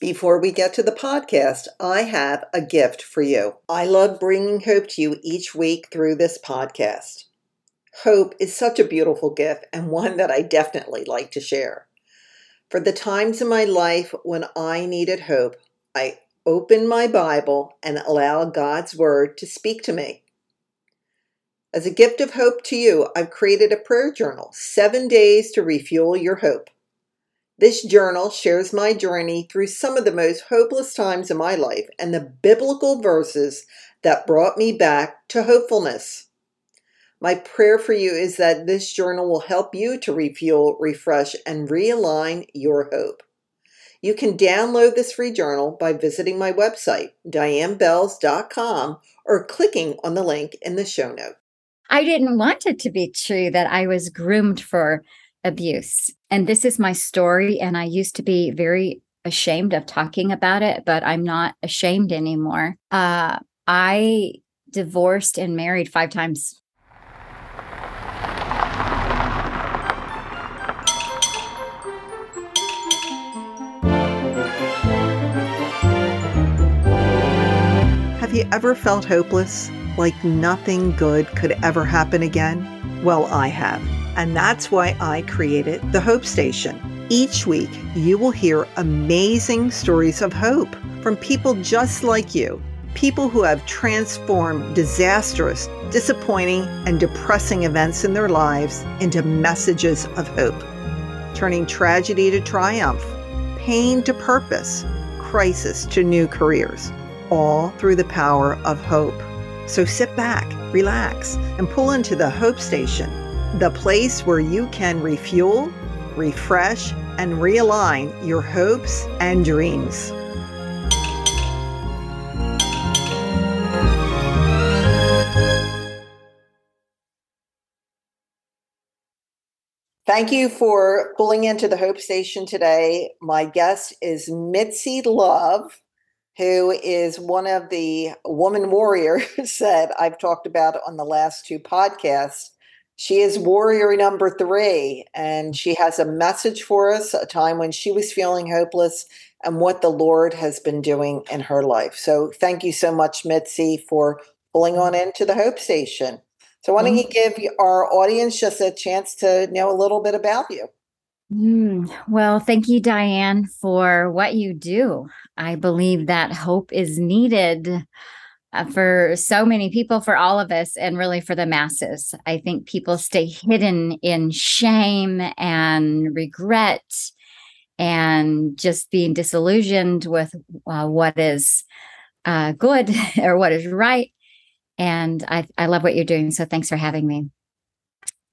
Before we get to the podcast, I have a gift for you. I love bringing hope to you each week through this podcast. Hope is such a beautiful gift and one that I definitely like to share. For the times in my life when I needed hope, I open my Bible and allow God's Word to speak to me. As a gift of hope to you, I've created a prayer journal, Seven Days to Refuel Your Hope. This journal shares my journey through some of the most hopeless times in my life and the biblical verses that brought me back to hopefulness. My prayer for you is that this journal will help you to refuel, refresh, and realign your hope. You can download this free journal by visiting my website, dianebells.com, or clicking on the link in the show note. I didn't want it to be true that I was groomed for abuse. And this is my story. And I used to be very ashamed of talking about it, but I'm not ashamed anymore. Uh, I divorced and married five times. Have you ever felt hopeless, like nothing good could ever happen again? Well, I have. And that's why I created the Hope Station. Each week, you will hear amazing stories of hope from people just like you, people who have transformed disastrous, disappointing, and depressing events in their lives into messages of hope, turning tragedy to triumph, pain to purpose, crisis to new careers, all through the power of hope. So sit back, relax, and pull into the Hope Station the place where you can refuel, refresh, and realign your hopes and dreams. Thank you for pulling into the Hope Station today. My guest is Mitzi Love, who is one of the woman warriors that I've talked about on the last two podcasts she is warrior number three, and she has a message for us a time when she was feeling hopeless and what the Lord has been doing in her life. So, thank you so much, Mitzi, for pulling on into the Hope Station. So, why don't you give our audience just a chance to know a little bit about you? Mm, well, thank you, Diane, for what you do. I believe that hope is needed for so many people, for all of us, and really for the masses. I think people stay hidden in shame and regret and just being disillusioned with uh, what is uh, good or what is right. And I, I love what you're doing. So thanks for having me.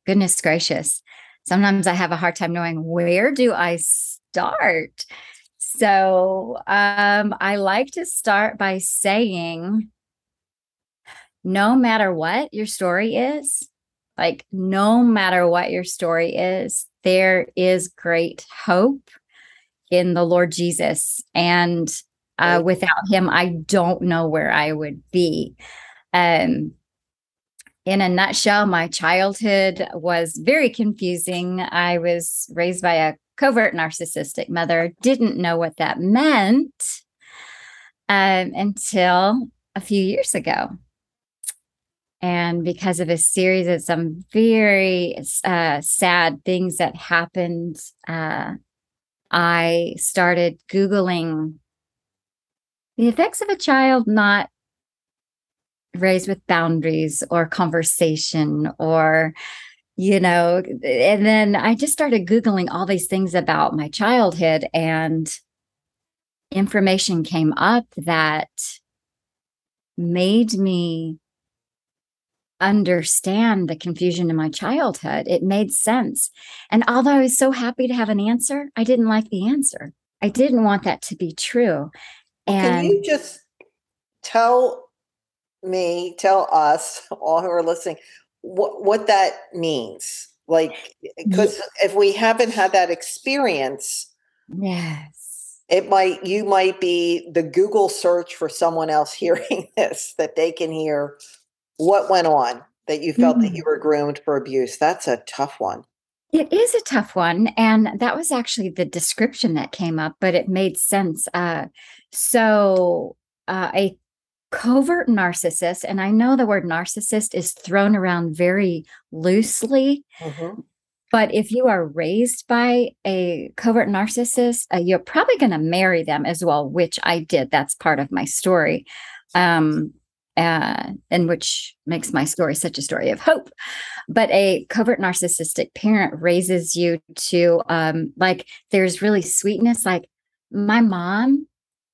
Goodness gracious. Sometimes I have a hard time knowing where do I start. So um, I like to start by saying no matter what your story is, like no matter what your story is, there is great hope in the Lord Jesus. And uh, without him, I don't know where I would be. Um, in a nutshell, my childhood was very confusing. I was raised by a covert narcissistic mother, didn't know what that meant um, until a few years ago and because of a series of some very uh, sad things that happened uh, i started googling the effects of a child not raised with boundaries or conversation or you know and then i just started googling all these things about my childhood and information came up that made me understand the confusion in my childhood. It made sense. And although I was so happy to have an answer, I didn't like the answer. I didn't want that to be true. And can you just tell me, tell us, all who are listening, what, what that means? Like, because if we haven't had that experience, yes, it might, you might be the Google search for someone else hearing this that they can hear what went on that you felt mm-hmm. that you were groomed for abuse? That's a tough one. It is a tough one. And that was actually the description that came up, but it made sense. Uh, so, uh, a covert narcissist, and I know the word narcissist is thrown around very loosely, mm-hmm. but if you are raised by a covert narcissist, uh, you're probably going to marry them as well, which I did. That's part of my story. Um, uh, and which makes my story such a story of hope. But a covert narcissistic parent raises you to um, like there's really sweetness. Like my mom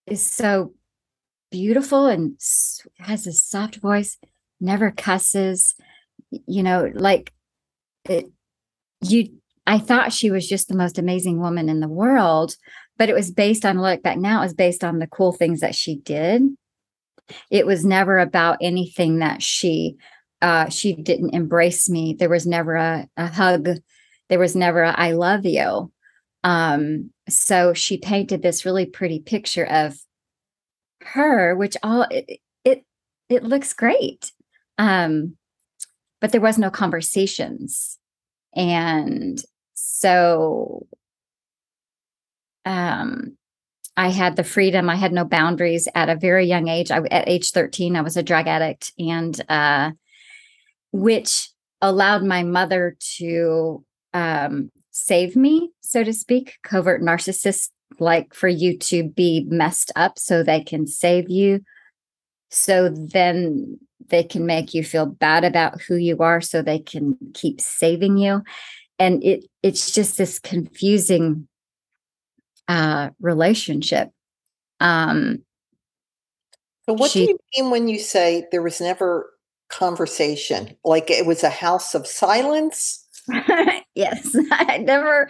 is so beautiful and has a soft voice, never cusses. You know, like it, you. I thought she was just the most amazing woman in the world, but it was based on look back now. It was based on the cool things that she did it was never about anything that she uh, she didn't embrace me. There was never a, a hug. There was never a I love you. Um, so she painted this really pretty picture of her, which all it it, it looks great. Um, but there was no conversations. And so um I had the freedom. I had no boundaries at a very young age. I, at age 13, I was a drug addict, and uh, which allowed my mother to um, save me, so to speak. Covert narcissists like for you to be messed up so they can save you. So then they can make you feel bad about who you are so they can keep saving you. And it it's just this confusing uh, relationship. Um, so, what she, do you mean when you say there was never conversation? Like it was a house of silence? yes, I never,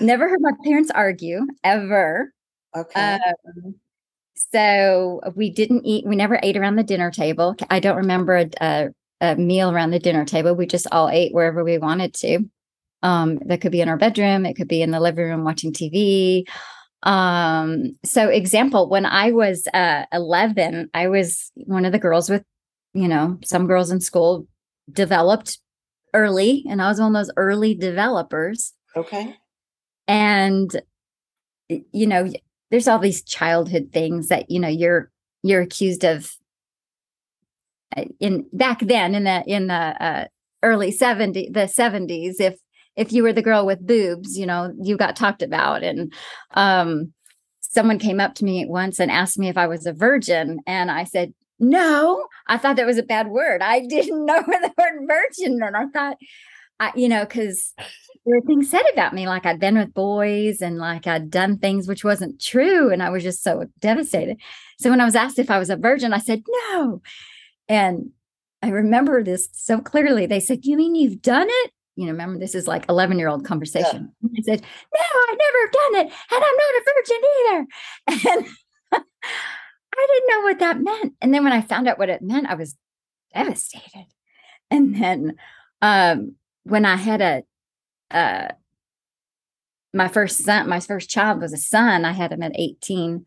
never heard my parents argue ever. Okay. Um, so we didn't eat. We never ate around the dinner table. I don't remember a, a, a meal around the dinner table. We just all ate wherever we wanted to. Um, that could be in our bedroom. It could be in the living room watching TV. Um, so example, when I was uh 11, I was one of the girls with, you know, some girls in school developed early, and I was one of those early developers. Okay. And you know, there's all these childhood things that, you know, you're you're accused of uh, in back then in the in the uh, early 70s the 70s if if you were the girl with boobs, you know, you got talked about. And um, someone came up to me once and asked me if I was a virgin. And I said, no, I thought that was a bad word. I didn't know the word virgin. And I thought, I, you know, because there were things said about me, like I'd been with boys and like I'd done things which wasn't true. And I was just so devastated. So when I was asked if I was a virgin, I said, no. And I remember this so clearly. They said, You mean you've done it? You know, remember this is like 11 year old conversation. Yeah. I said, no, I never done it. And I'm not a virgin either. And I didn't know what that meant. And then when I found out what it meant, I was devastated. And then um, when I had a, uh, my first son, my first child was a son. I had him at 18.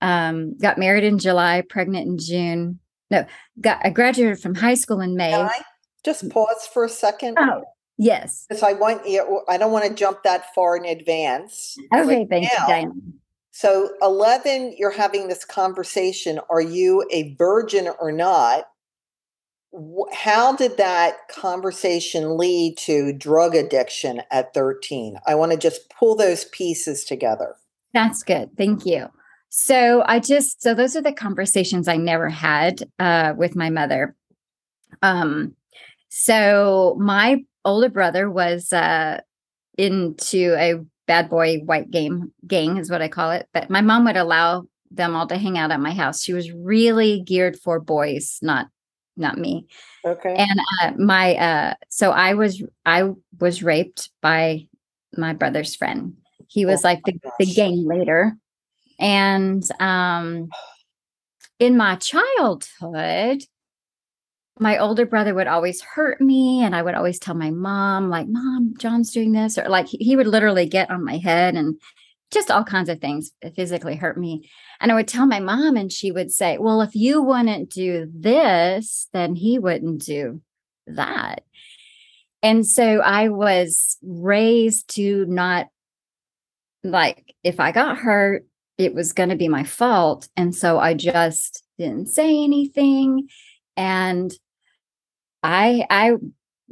Um, got married in July, pregnant in June. No, got I graduated from high school in May. Can I just pause for a second? Oh, Yes. Because I want you, I don't want to jump that far in advance. Okay, right thank now. you, Diane. So, 11, you're having this conversation. Are you a virgin or not? How did that conversation lead to drug addiction at 13? I want to just pull those pieces together. That's good. Thank you. So, I just, so those are the conversations I never had uh, with my mother. Um, so, my older brother was uh, into a bad boy white game gang is what I call it. But my mom would allow them all to hang out at my house. She was really geared for boys, not not me. Okay. And uh, my uh, so I was I was raped by my brother's friend. He was oh like the, the gang leader. And um in my childhood, my older brother would always hurt me and i would always tell my mom like mom john's doing this or like he would literally get on my head and just all kinds of things physically hurt me and i would tell my mom and she would say well if you wouldn't do this then he wouldn't do that And so I was raised to not like if I got hurt, it was going to be my fault. And so I just didn't say anything. And I I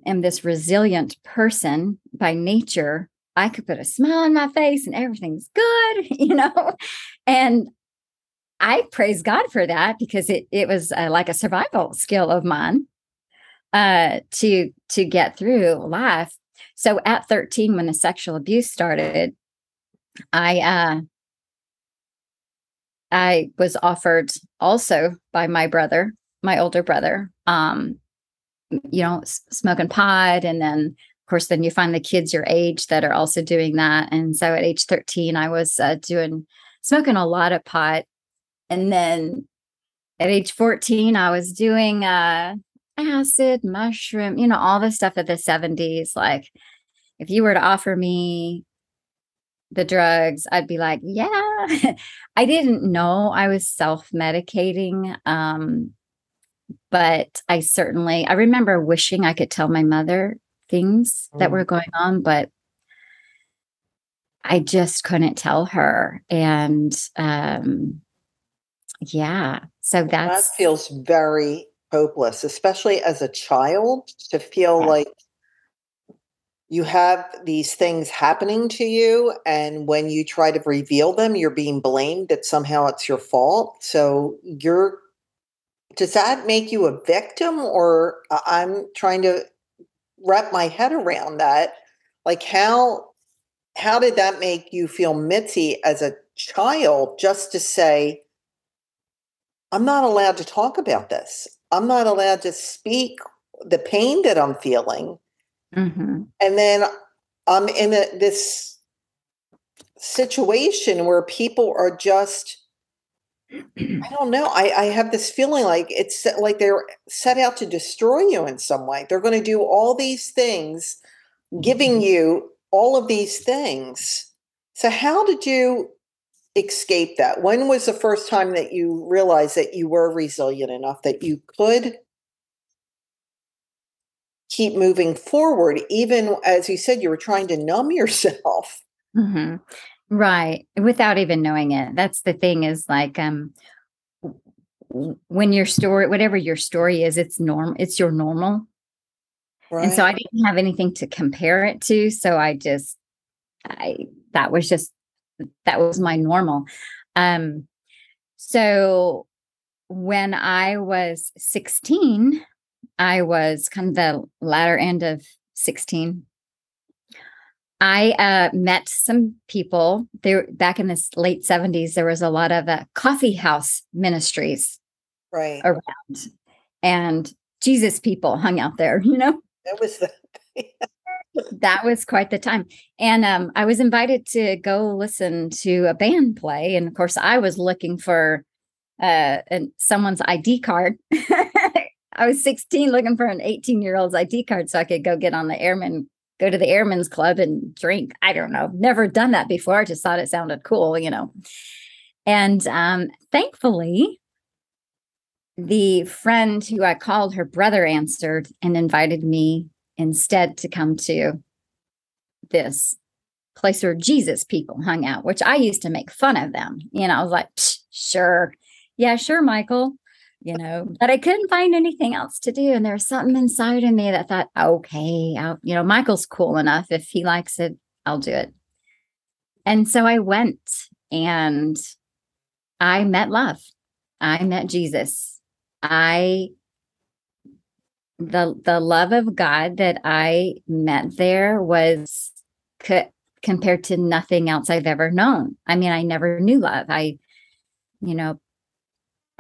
am this resilient person by nature. I could put a smile on my face and everything's good, you know. And I praise God for that because it it was uh, like a survival skill of mine uh, to to get through life. So at 13, when the sexual abuse started, I uh, I was offered also by my brother, my older brother, um, you know, smoking pot, and then of course, then you find the kids your age that are also doing that. And so at age 13, I was uh, doing smoking a lot of pot, and then at age 14, I was doing uh, acid, mushroom, you know, all the stuff of the 70s. Like, if you were to offer me the drugs, I'd be like, yeah. I didn't know I was self medicating. Um, but I certainly, I remember wishing I could tell my mother things that Mm. were going on, but I just couldn't tell her. And um, yeah, so That feels very hopeless, especially as a child, to feel Yeah. like you have these things happening to you, and when you try to reveal them, you're being blamed that somehow it's your fault. So you're does that make you a victim, or I- I'm trying to wrap my head around that? Like how how did that make you feel, Mitzi, as a child, just to say, I'm not allowed to talk about this. I'm not allowed to speak the pain that I'm feeling. Mhm. And then I'm in a, this situation where people are just, I don't know. I, I have this feeling like it's like they're set out to destroy you in some way. They're going to do all these things, giving you all of these things. So, how did you escape that? When was the first time that you realized that you were resilient enough that you could keep moving forward, even as you said, you were trying to numb yourself? hmm Right. Without even knowing it. That's the thing is like um when your story whatever your story is, it's norm it's your normal. And so I didn't have anything to compare it to. So I just I that was just that was my normal. Um so when I was 16, I was kind of the latter end of 16. I uh, met some people there back in the late 70s. There was a lot of uh, coffee house ministries right. around, and Jesus people hung out there. You know, That was the that was quite the time. And um, I was invited to go listen to a band play, and of course, I was looking for uh, an, someone's ID card. I was 16 looking for an 18 year old's ID card so I could go get on the airman, go to the airmen's club and drink. I don't know. Never done that before. I just thought it sounded cool, you know. And um, thankfully, the friend who I called, her brother answered and invited me instead to come to this place where Jesus people hung out, which I used to make fun of them. You know, I was like, sure. Yeah, sure, Michael. You know, but I couldn't find anything else to do. And there was something inside of me that thought, okay, I'll, you know, Michael's cool enough. If he likes it, I'll do it. And so I went and I met love. I met Jesus. I the the love of God that I met there was co- compared to nothing else I've ever known. I mean, I never knew love. I, you know,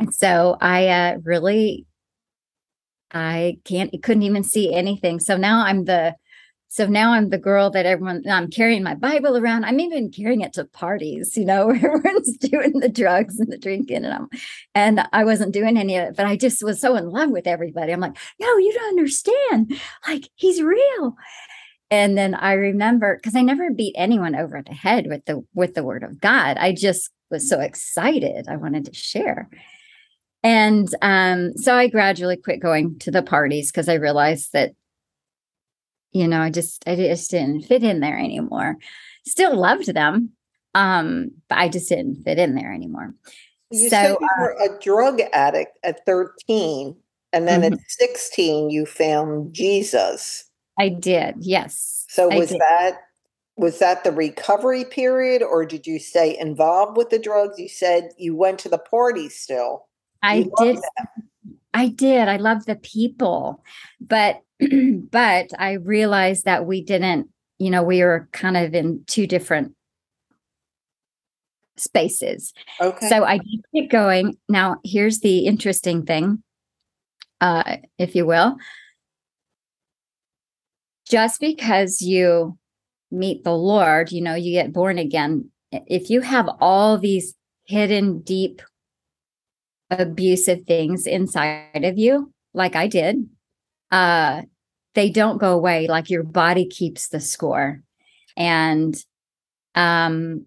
and so I uh, really, I can't, couldn't even see anything. So now I'm the, so now I'm the girl that everyone, I'm carrying my Bible around. I'm even carrying it to parties, you know, where everyone's doing the drugs and the drinking, and I'm, and I wasn't doing any of it, but I just was so in love with everybody. I'm like, no, you don't understand. Like he's real. And then I remember because I never beat anyone over the head with the with the word of God. I just was so excited. I wanted to share. And um, so I gradually quit going to the parties because I realized that you know, I just I just didn't fit in there anymore. Still loved them, um, but I just didn't fit in there anymore. You so, said you uh were a drug addict at 13, and then mm-hmm. at 16 you found Jesus. I did, yes. So was that was that the recovery period, or did you stay involved with the drugs? You said you went to the party still. I did. That. I did. I love the people, but but I realized that we didn't. You know, we were kind of in two different spaces. Okay. So I keep going. Now, here's the interesting thing, uh, if you will. Just because you meet the Lord, you know, you get born again. If you have all these hidden, deep, abusive things inside of you, like I did, uh, they don't go away. Like your body keeps the score. And um,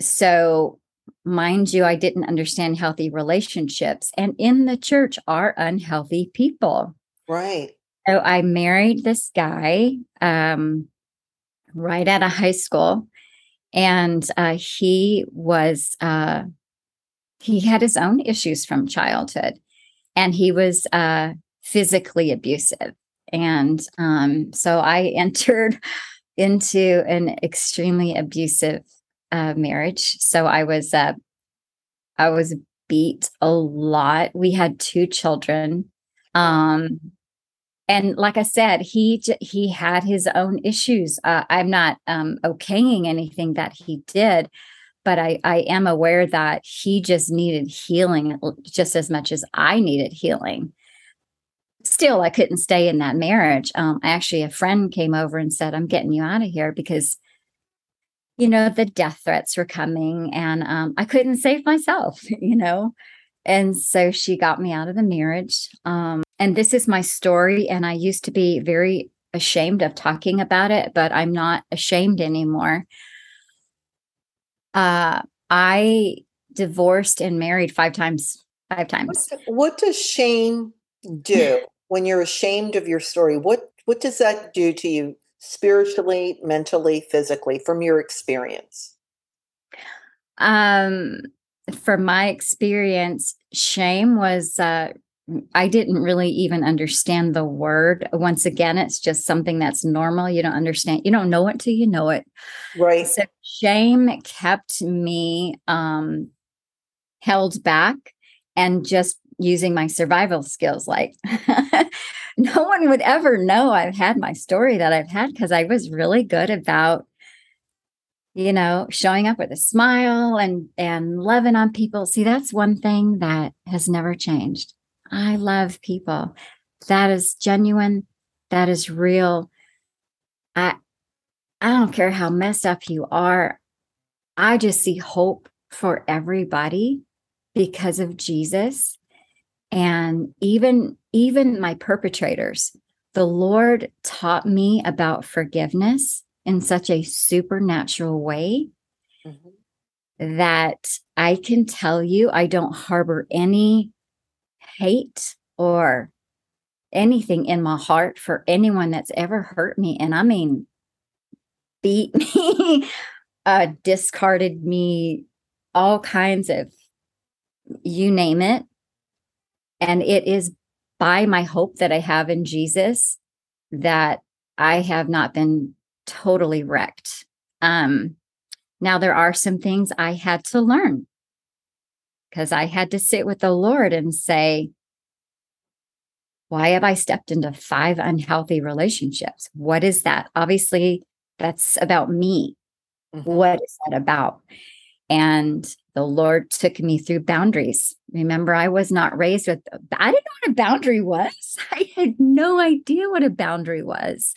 so, mind you, I didn't understand healthy relationships. And in the church are unhealthy people. Right. So I married this guy um, right out of high school. And uh, he was, uh, he had his own issues from childhood and he was uh, physically abusive. And um, so I entered into an extremely abusive uh, marriage. So I was, uh, I was beat a lot. We had two children. Um, and like I said, he he had his own issues. Uh, I'm not um, okaying anything that he did, but I I am aware that he just needed healing just as much as I needed healing. Still, I couldn't stay in that marriage. Um, I actually, a friend came over and said, "I'm getting you out of here because." You know, the death threats were coming, and um, I couldn't save myself, you know. And so she got me out of the marriage. Um, and this is my story. And I used to be very ashamed of talking about it, but I'm not ashamed anymore. Uh, I divorced and married five times. Five times. What, what does shame do when you're ashamed of your story? What what does that do to you spiritually, mentally, physically, from your experience? Um, from my experience, shame was uh, I didn't really even understand the word. Once again, it's just something that's normal. You don't understand. You don't know it till you know it. Right. So shame kept me um, held back and just using my survival skills. Like no one would ever know I've had my story that I've had because I was really good about you know showing up with a smile and and loving on people see that's one thing that has never changed I love people. That is genuine. That is real. I I don't care how messed up you are. I just see hope for everybody because of Jesus. And even even my perpetrators, the Lord taught me about forgiveness in such a supernatural way mm-hmm. that I can tell you I don't harbor any hate or anything in my heart for anyone that's ever hurt me. And I mean, beat me, uh, discarded me, all kinds of you name it. And it is by my hope that I have in Jesus that I have not been totally wrecked. Um, now, there are some things I had to learn because I had to sit with the Lord and say, why have I stepped into five unhealthy relationships? What is that? Obviously, that's about me. Mm-hmm. What is that about? And the Lord took me through boundaries. Remember, I was not raised with, I didn't know what a boundary was. I had no idea what a boundary was.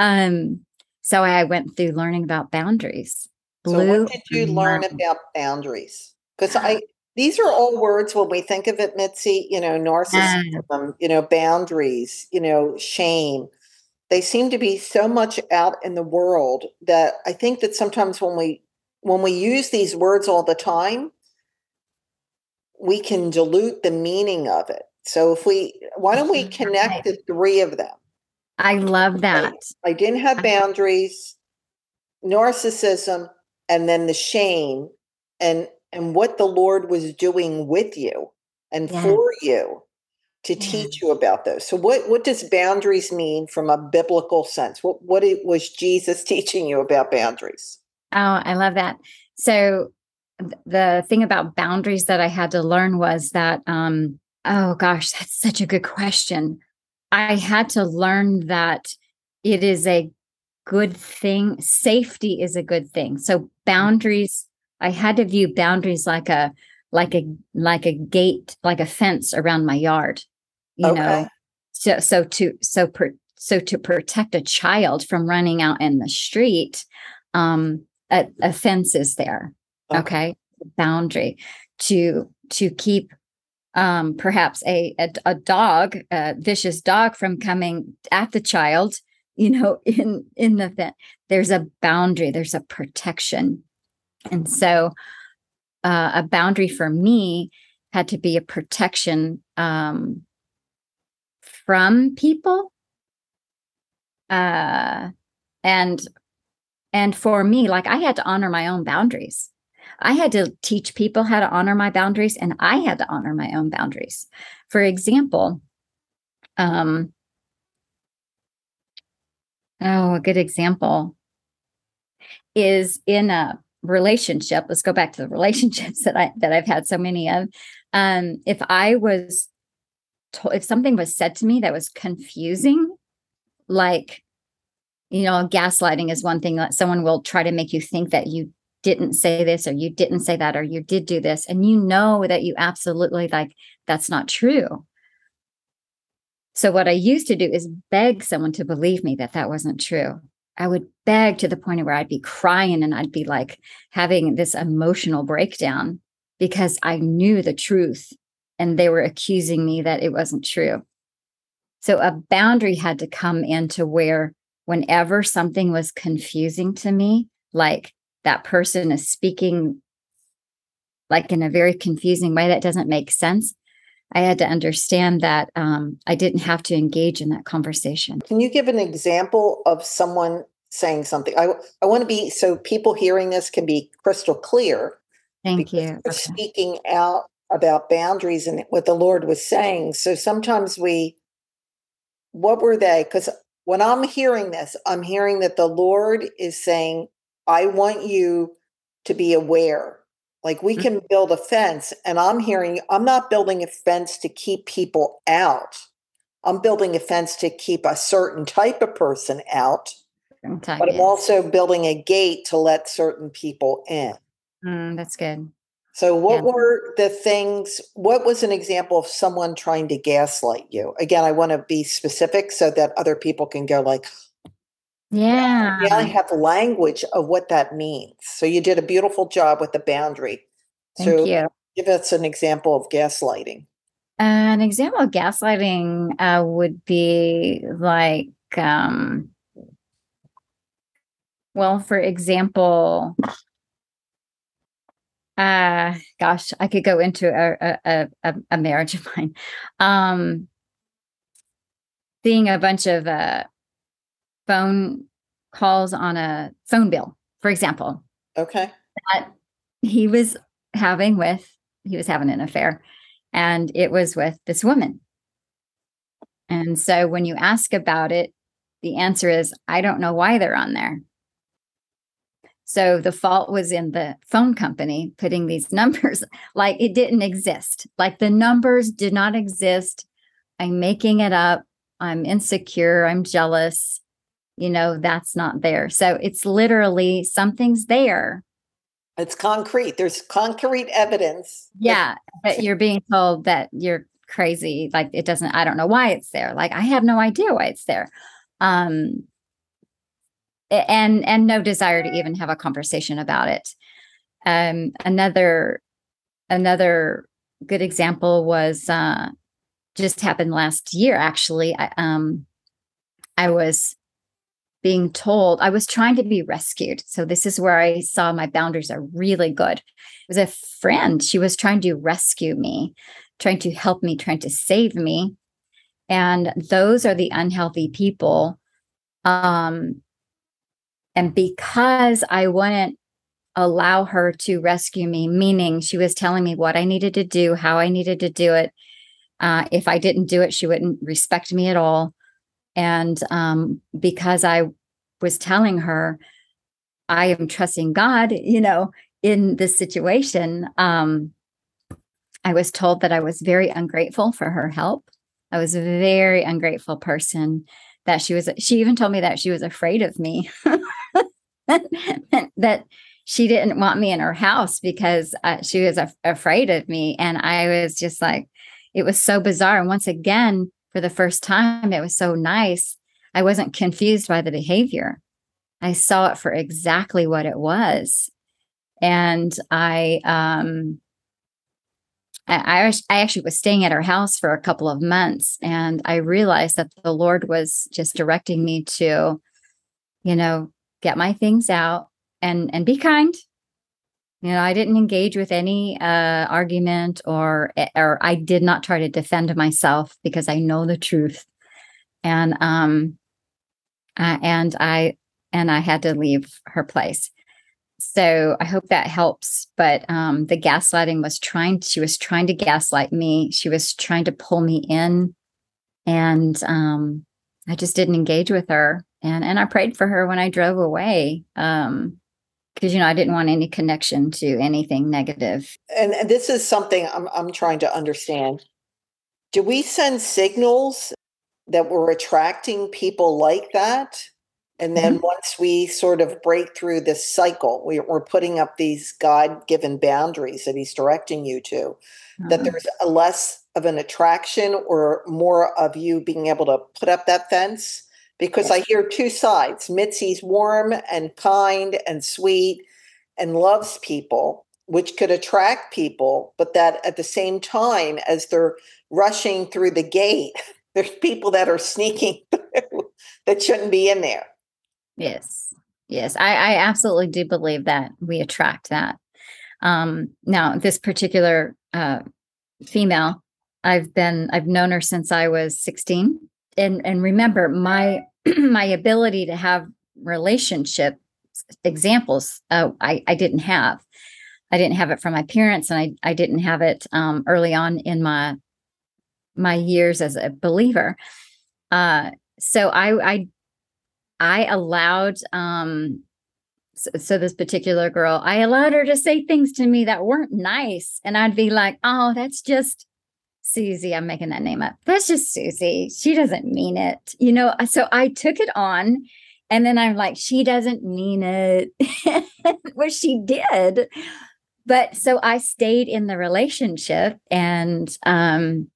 Um, so I went through learning about boundaries. Blue so what did you learn about boundaries? Because I these are all words when we think of it, Mitzi, you know, mm. narcissism, you know, boundaries, you know, shame. They seem to be so much out in the world that I think that sometimes when we when we use these words all the time, we can dilute the meaning of it. So if we why don't we mm-hmm. connect the three of them? I love that. I, I didn't have boundaries, narcissism, and then the shame and and what the Lord was doing with you and for you to teach you about those. So what what does boundaries mean from a biblical sense? What what it, was Jesus teaching you about boundaries? Oh, I love that. So th- the thing about boundaries that I had to learn was that um oh gosh, that's such a good question. I had to learn that it is a good thing. Safety is a good thing. So boundaries, I had to view boundaries like a like a like a gate, like a fence around my yard. You Okay. know. So so to so per, so to protect a child from running out in the street, um a, a fence is there Okay. okay boundary to to keep um perhaps a, a a dog a vicious dog from coming at the child you know in in the fence there's a boundary there's a protection and so uh, a boundary for me had to be a protection um from people. Uh and and for me like i had to honor my own boundaries. I had to teach people how to honor my boundaries and i had to honor my own boundaries. For example um oh a good example is in a relationship let's go back to the relationships that i that i've had so many of. Um if i was to- if something was said to me that was confusing like you know gaslighting is one thing that someone will try to make you think that you didn't say this or you didn't say that or you did do this and you know that you absolutely like that's not true. So what i used to do is beg someone to believe me that that wasn't true i would beg to the point where i'd be crying and i'd be like having this emotional breakdown because i knew the truth and they were accusing me that it wasn't true. So a boundary had to come into where whenever something was confusing to me, like that person is speaking like in a very confusing way that doesn't make sense, I had to understand that um, I didn't have to engage in that conversation. Can you give an example of someone saying something? I I want to be so people hearing this can be crystal clear Thank you. Okay. speaking out about boundaries and what the Lord was saying. So sometimes we, what were they? Because when I'm hearing this, I'm hearing that the Lord is saying, I want you to be aware. Like we Mhm. can build a fence, and I'm hearing, I'm not building a fence to keep people out. I'm building a fence to keep a certain type of person out, but I'm yes. also building a gate to let certain people in. Mm, that's good. So, what Yeah. were the things? What was an example of someone trying to gaslight you? Again, I want to be specific so that other people can go like, Yeah. "Yeah, I have language of what that means." So, you did a beautiful job with the boundary. Thank so, you. give us an example of gaslighting. An example of gaslighting uh, would be like, um, well, for example, uh, gosh, I could go into a a, a, a marriage of mine. Um, seeing a bunch of uh, phone calls on a phone bill, for example, Okay. that he was having with he was having an affair and it was with this woman. And so when you ask about it the answer is i don't know why they're on there. So the fault was in the phone company putting these numbers like it didn't exist. Like the numbers did not exist. I'm making it up. I'm insecure. I'm jealous you know that's not there. So it's literally something's there. It's concrete. There's concrete evidence. yeah but you're being told that you're crazy like it doesn't i don't know why it's there. Like i have no idea why it's there. Um and and no desire to even have a conversation about it. Um another another good example was uh just happened last year actually. I um i was being told I was trying to be rescued. So this is where I saw my boundaries are really good. It was a friend. She was trying to rescue me, trying to help me, trying to save me. And those are the unhealthy people. Um, and because I wouldn't allow her to rescue me, meaning she was telling me what I needed to do, how I needed to do it. Uh, if I didn't do it, she wouldn't respect me at all. And um, because I was telling her, I am trusting God, you know, in this situation, um, I was told that I was very ungrateful for her help. I was a very ungrateful person that she was, she even told me that she was afraid of me, that she didn't want me in her house because uh, she was af- afraid of me. And I was just like, it was so bizarre. And once again, for the first time, it was so nice. I wasn't confused by the behavior. I saw it for exactly what it was. And I, um, I, I actually was staying at her house for a couple of months and I realized that the Lord was just directing me to, you know, get my things out and and be kind. You know, I didn't engage with any uh, argument or or I did not try to defend myself because I know the truth, and um, uh, and I and I had to leave her place. So I hope that helps. But um, the gaslighting was trying, she was trying to gaslight me. She was trying to pull me in. And um, I just didn't engage with her. And and I prayed for her when I drove away. Um, because you know I didn't want any connection to anything negative. And, and this is something I'm I'm trying to understand. Do we send signals that we're attracting people like that? And then mm-hmm. once we sort of break through this cycle, we, are putting up these God given boundaries that He's directing you to, uh-huh. that there's a less of an attraction or more of you being able to put up that fence. Because. I hear two sides Mitzi's warm and kind and sweet and loves people, which could attract people, but that at the same time, as they're rushing through the gate, there's people that are sneaking through that shouldn't be in there. Yes. Yes. I, I absolutely do believe that we attract that. Um, now, this particular uh, female, I've been, I've known her since I was 16. And, and remember, my, my ability to have relationship examples, uh, I, I didn't have. I didn't have it from my parents, and I, I didn't have it um, early on in my my years as a believer. Uh, so I, I I allowed um so, so, this particular girl, I allowed her to say things to me that weren't nice. And I'd be like, oh, that's just Susie. I'm making that name up. That's just Susie. She doesn't mean it. You know, so I took it on. And then I'm like, she doesn't mean it. well, she did. But so I stayed in the relationship and um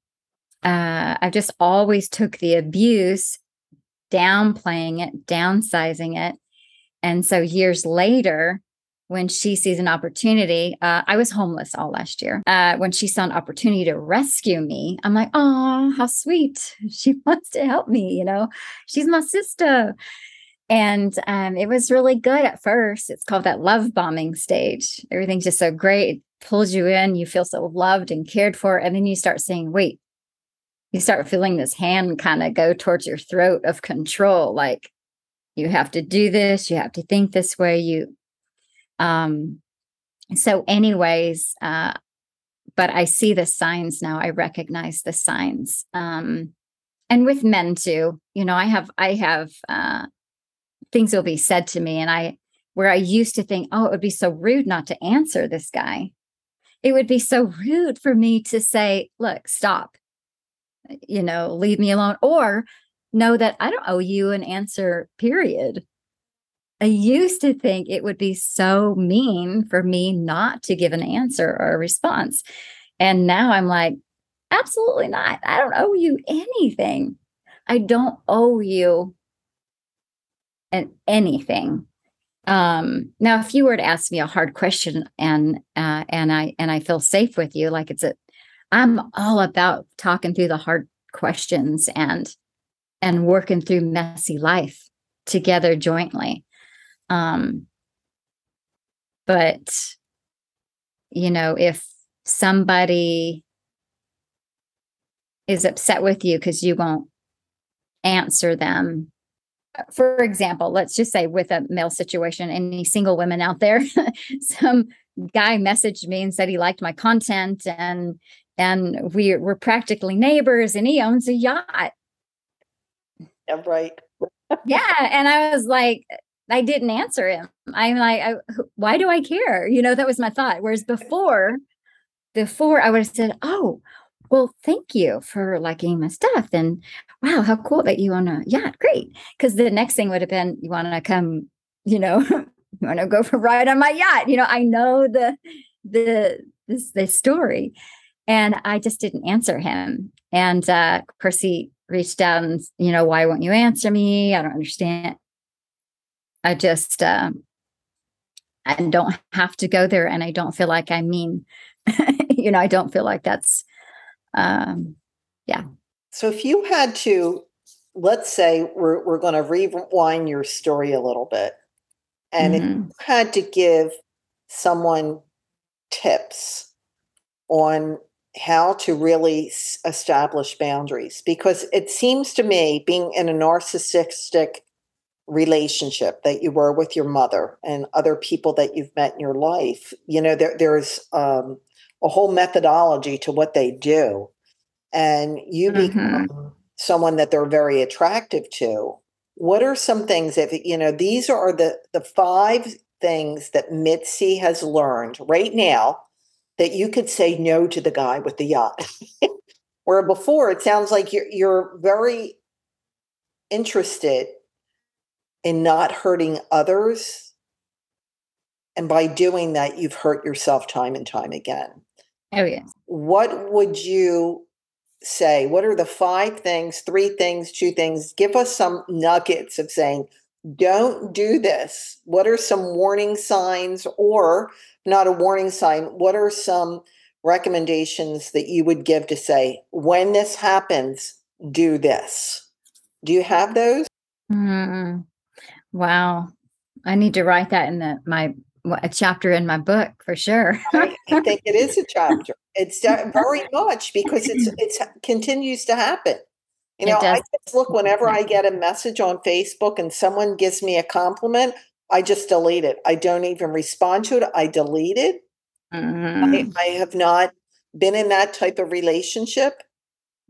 uh I just always took the abuse downplaying it, downsizing it. And so years later, when she sees an opportunity, uh, I was homeless all last year. Uh, when she saw an opportunity to rescue me, I'm like, oh, how sweet. She wants to help me, you know, she's my sister. And um, it was really good at first. It's called that love bombing stage. Everything's just so great. It pulls you in. You feel so loved and cared for. And then you start saying, wait, you start feeling this hand kind of go towards your throat of control like you have to do this you have to think this way you um so anyways uh but i see the signs now. I recognize the signs. Um and with men too you know i have i have uh things will be said to me and i where i used to think oh it would be so rude not to answer this guy. It would be so rude for me to say look stop. You know, leave me alone or know that I don't owe you an answer, period. I used to think it would be so mean for me not to give an answer or a response. And now I'm like, absolutely not. I don't owe you anything. I don't owe you an anything. Um, now, if you were to ask me a hard question and uh, and I and I feel safe with you, like it's a I'm all about talking through the hard questions and and working through messy life together jointly. Um, but you know, if somebody is upset with you because you won't answer them. For example, let's just say with a male situation, any single women out there, some guy messaged me and said he liked my content and and we we're practically neighbors and he owns a yacht. Yeah, right. yeah. And I was like, I didn't answer him. I'm like, I, why do I care? You know, that was my thought. Whereas before, before I would have said, oh, well, thank you for liking my stuff. And wow, how cool that you own a yacht. Great. Because the next thing would have been, you want to come, you know, you want to go for a ride on my yacht. You know, I know the the this the story. And I just didn't answer him. And uh, of course he reached out and, you know, why won't you answer me? I don't understand. I just uh, I don't have to go there and I don't feel like I mean, you know, I don't feel like that's um yeah. So if you had to let's say we're we're going to rewind your story a little bit and mm-hmm. if you had to give someone tips on how to really establish boundaries because it seems to me being in a narcissistic relationship that you were with your mother and other people that you've met in your life you know there, there's um, a whole methodology to what they do and you mm-hmm. become someone that they're very attractive to what are some things if you know these are the the five things that mitzi has learned right now that you could say no to the guy with the yacht. Where before it sounds like you're you're very interested in not hurting others. And by doing that, you've hurt yourself time and time again. Oh, yes. What would you say? What are the five things, three things, two things? Give us some nuggets of saying, don't do this. What are some warning signs or not a warning sign, what are some recommendations that you would give to say, when this happens, do this? Do you have those? Mm, wow. I need to write that in the my a chapter in my book for sure. I, I, think it is a chapter. It's very much because it's it's continues to happen. You know, I just look whenever I get a message on Facebook and someone gives me a compliment, I just delete it. I don't even respond to it. I delete it. Mm-hmm. I, I, have not been in that type of relationship.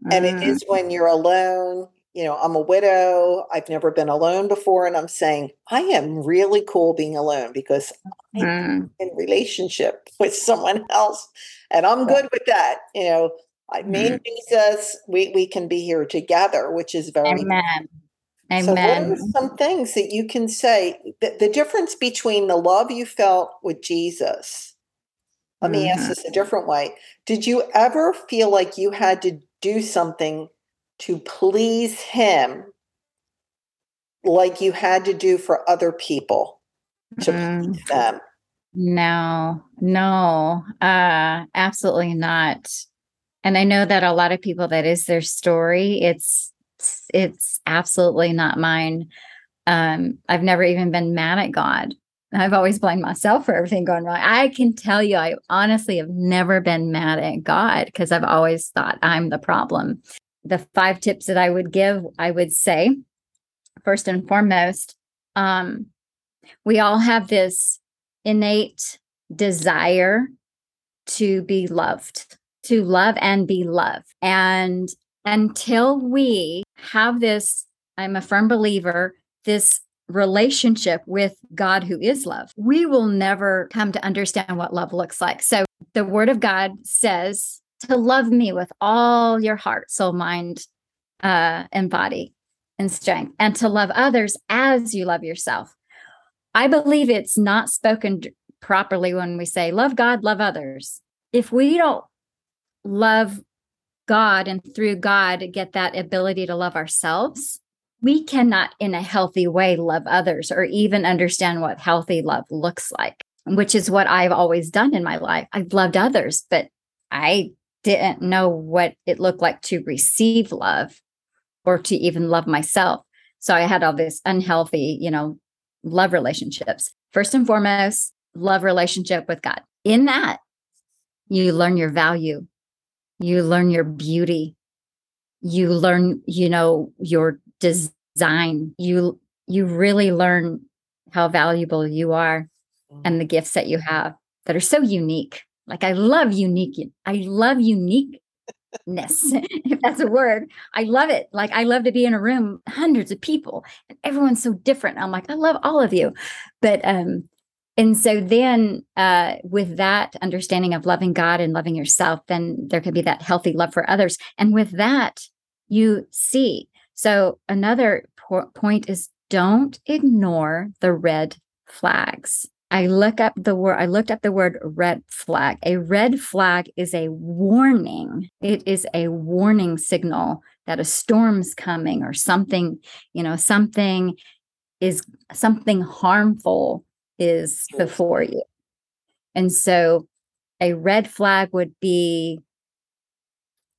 Mm-hmm. And it is mm. when you're alone. You know, I'm a widow. I've never been alone before. And I'm saying, I am really cool being alone because mm-hmm. I'm in relationship with someone else. And I'm good with that. You know, I mean, mm-hmm. Jesus, we, we can be here together, which is very Amen. Amen. So, what are some things that you can say? The, the difference between the love you felt with Jesus. Let mm-hmm. me ask mm-hmm. this a different way. Did you ever feel like you had to do something to please Him, like you had to do for other people to mm-hmm. please them? No, no, uh, absolutely not. And I know that a lot of people that is their story. It's it's it's absolutely not mine. Um, I've never even been mad at God. I've always blamed myself for everything going wrong. I can tell you, I honestly have never been mad at God because I've always thought I'm the problem. The five tips that I would give, I would say, first and foremost, um, we all have this innate desire to be loved, to love and be loved. And until we have this, I'm a firm believer, this relationship with God who is love, we will never come to understand what love looks like. So the word of God says to love me with all your heart, soul, mind, uh, and body and strength, and to love others as you love yourself. I believe it's not spoken properly when we say love God, love others. If we don't love God and through God get that ability to love ourselves, we cannot, in a healthy way, love others or even understand what healthy love looks like, which is what I've always done in my life. I've loved others, but I didn't know what it looked like to receive love or to even love myself. So I had all this unhealthy, you know, love relationships. First and foremost, love relationship with God. In that, you learn your value you learn your beauty you learn, you know, your design. You you really learn how valuable you are and the mm-hmm. gifts that you have that are so unique. Like I love unique. I love uniqueness, if that's a word. I love it. Like I love to be in a room, hundreds of people, and everyone's so different. I'm like, I love all of you. But um, and so then uh with that understanding of loving God and loving yourself, then there could be that healthy love for others. And with that, you see. So another po- point is don't ignore the red flags. I look up the word I looked up the word red flag. A red flag is a warning. It is a warning signal that a storm's coming or something, you know, something is something harmful is before you. And so a red flag would be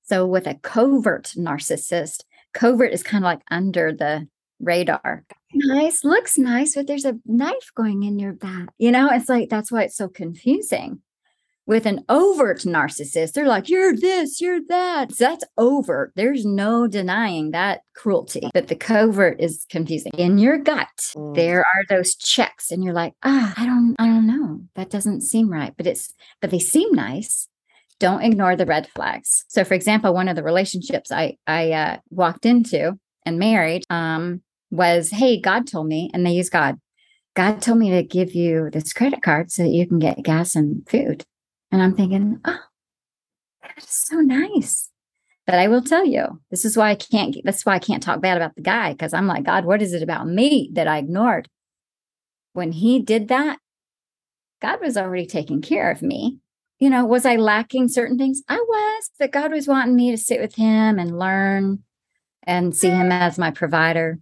so with a covert narcissist, covert is kind of like under the radar nice, looks nice, but there's a knife going in your back. You know, it's like that's why it's so confusing. With an overt narcissist, they're like, you're this, you're that. So that's overt. There's no denying that cruelty. But the covert is confusing. In your gut, mm. there are those checks, and you're like, ah, I don't, I don't know. That doesn't seem right. But it's, but they seem nice don't ignore the red flags. So, for example, one of the relationships I I uh, walked into and married, um, was, Hey, God told me, and they use God. God told me to give you this credit card so that you can get gas and food. And I'm thinking, oh, that is so nice. But I will tell you, this is why I can't, that's why I can't talk bad about the guy because I'm like, God, what is it about me that I ignored? When he did that, God was already taking care of me. You know, was I lacking certain things? I was, but God was wanting me to sit with him and learn and see him mm. as my provider.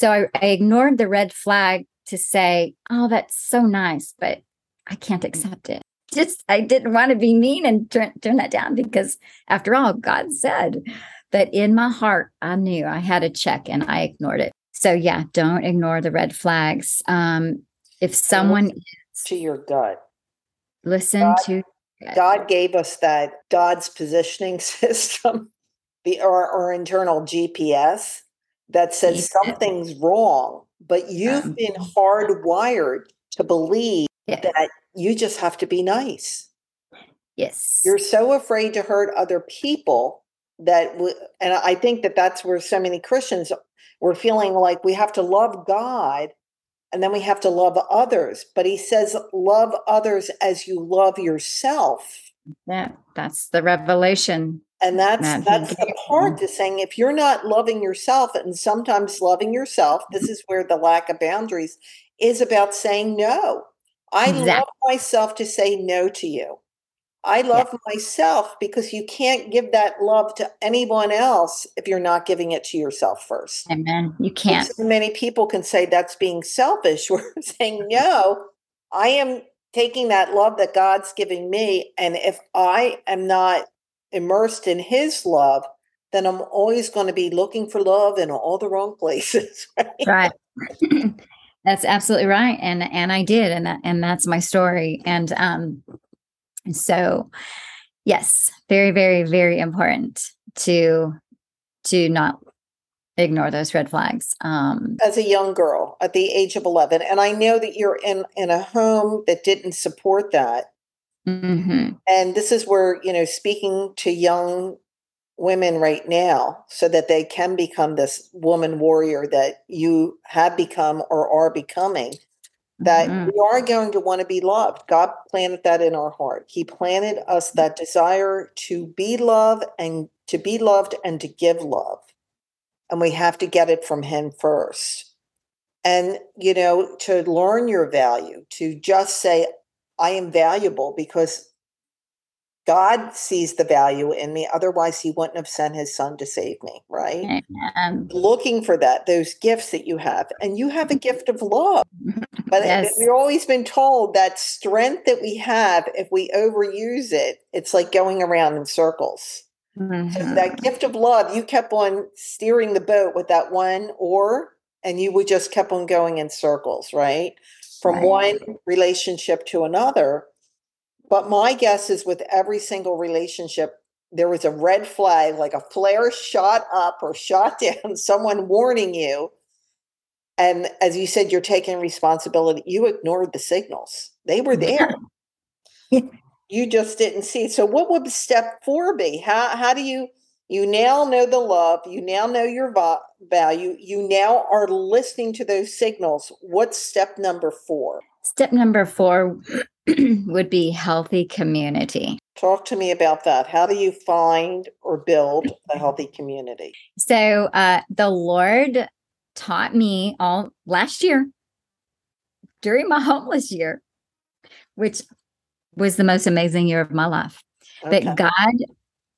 So I, I ignored the red flag to say, oh, that's so nice, but I can't accept it. Just, I didn't want to be mean and turn, turn that down because, after all, God said. But in my heart, I knew I had a check and I ignored it. So, yeah, don't ignore the red flags. Um, if someone to your gut, listen God, to God gave us that God's positioning system, the our, our internal GPS that says something's wrong, but you've um, been hardwired to believe yeah. that you just have to be nice. Yes. You're so afraid to hurt other people that, w- and I think that that's where so many Christians were feeling like we have to love God and then we have to love others. But he says, love others as you love yourself. Yeah, that's the revelation and that's that's the part to saying if you're not loving yourself and sometimes loving yourself this mm-hmm. is where the lack of boundaries is about saying no. I exactly. love myself to say no to you. I love yeah. myself because you can't give that love to anyone else if you're not giving it to yourself first. Amen. You can't. so many people can say that's being selfish. We're saying no. I am taking that love that god's giving me and if i am not immersed in his love, then I'm always going to be looking for love in all the wrong places. Right. right. that's absolutely right. And and I did, and that, and that's my story. And um, so yes, very, very, very important to to not ignore those red flags. Um, As a young girl at the age of 11, and I know that you're in in a home that didn't support that. Mm-hmm. And this is where, you know, speaking to young women right now so that they can become this woman warrior that you have become or are becoming, that mm-hmm. we are going to want to be loved. God planted that in our heart. He planted us that desire to be loved and to be loved and to give love. And we have to get it from Him first. And, you know, to learn your value, to just say, I am valuable because God sees the value in me. Otherwise, he wouldn't have sent his son to save me, right? Amen. Looking for that, those gifts that you have. And you have a gift of love. But yes. we've always been told that strength that we have, if we overuse it, it's like going around in circles. Mm-hmm. So that gift of love, you kept on steering the boat with that one oar, and you would just kept on going in circles, right? From right. one relationship to another. But my guess is with every single relationship there was a red flag, like a flare shot up or shot down, someone warning you. And as you said, you're taking responsibility. You ignored the signals, they were there. you just didn't see. So, what would step four be? How, how do you? You now know the love. You now know your value. You now are listening to those signals. What's step number four? Step number four would be healthy community. Talk to me about that. How do you find or build a healthy community? So, uh, the Lord taught me all last year during my homeless year, which was the most amazing year of my life. Okay. That God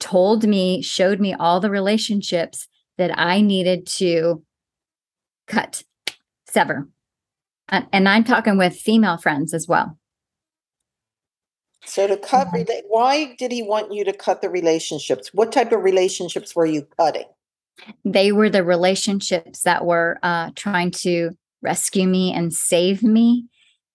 told me, showed me all the relationships that I needed to cut, sever. And I'm talking with female friends as well. So to cut, why did he want you to cut the relationships? What type of relationships were you cutting? They were the relationships that were uh, trying to rescue me and save me.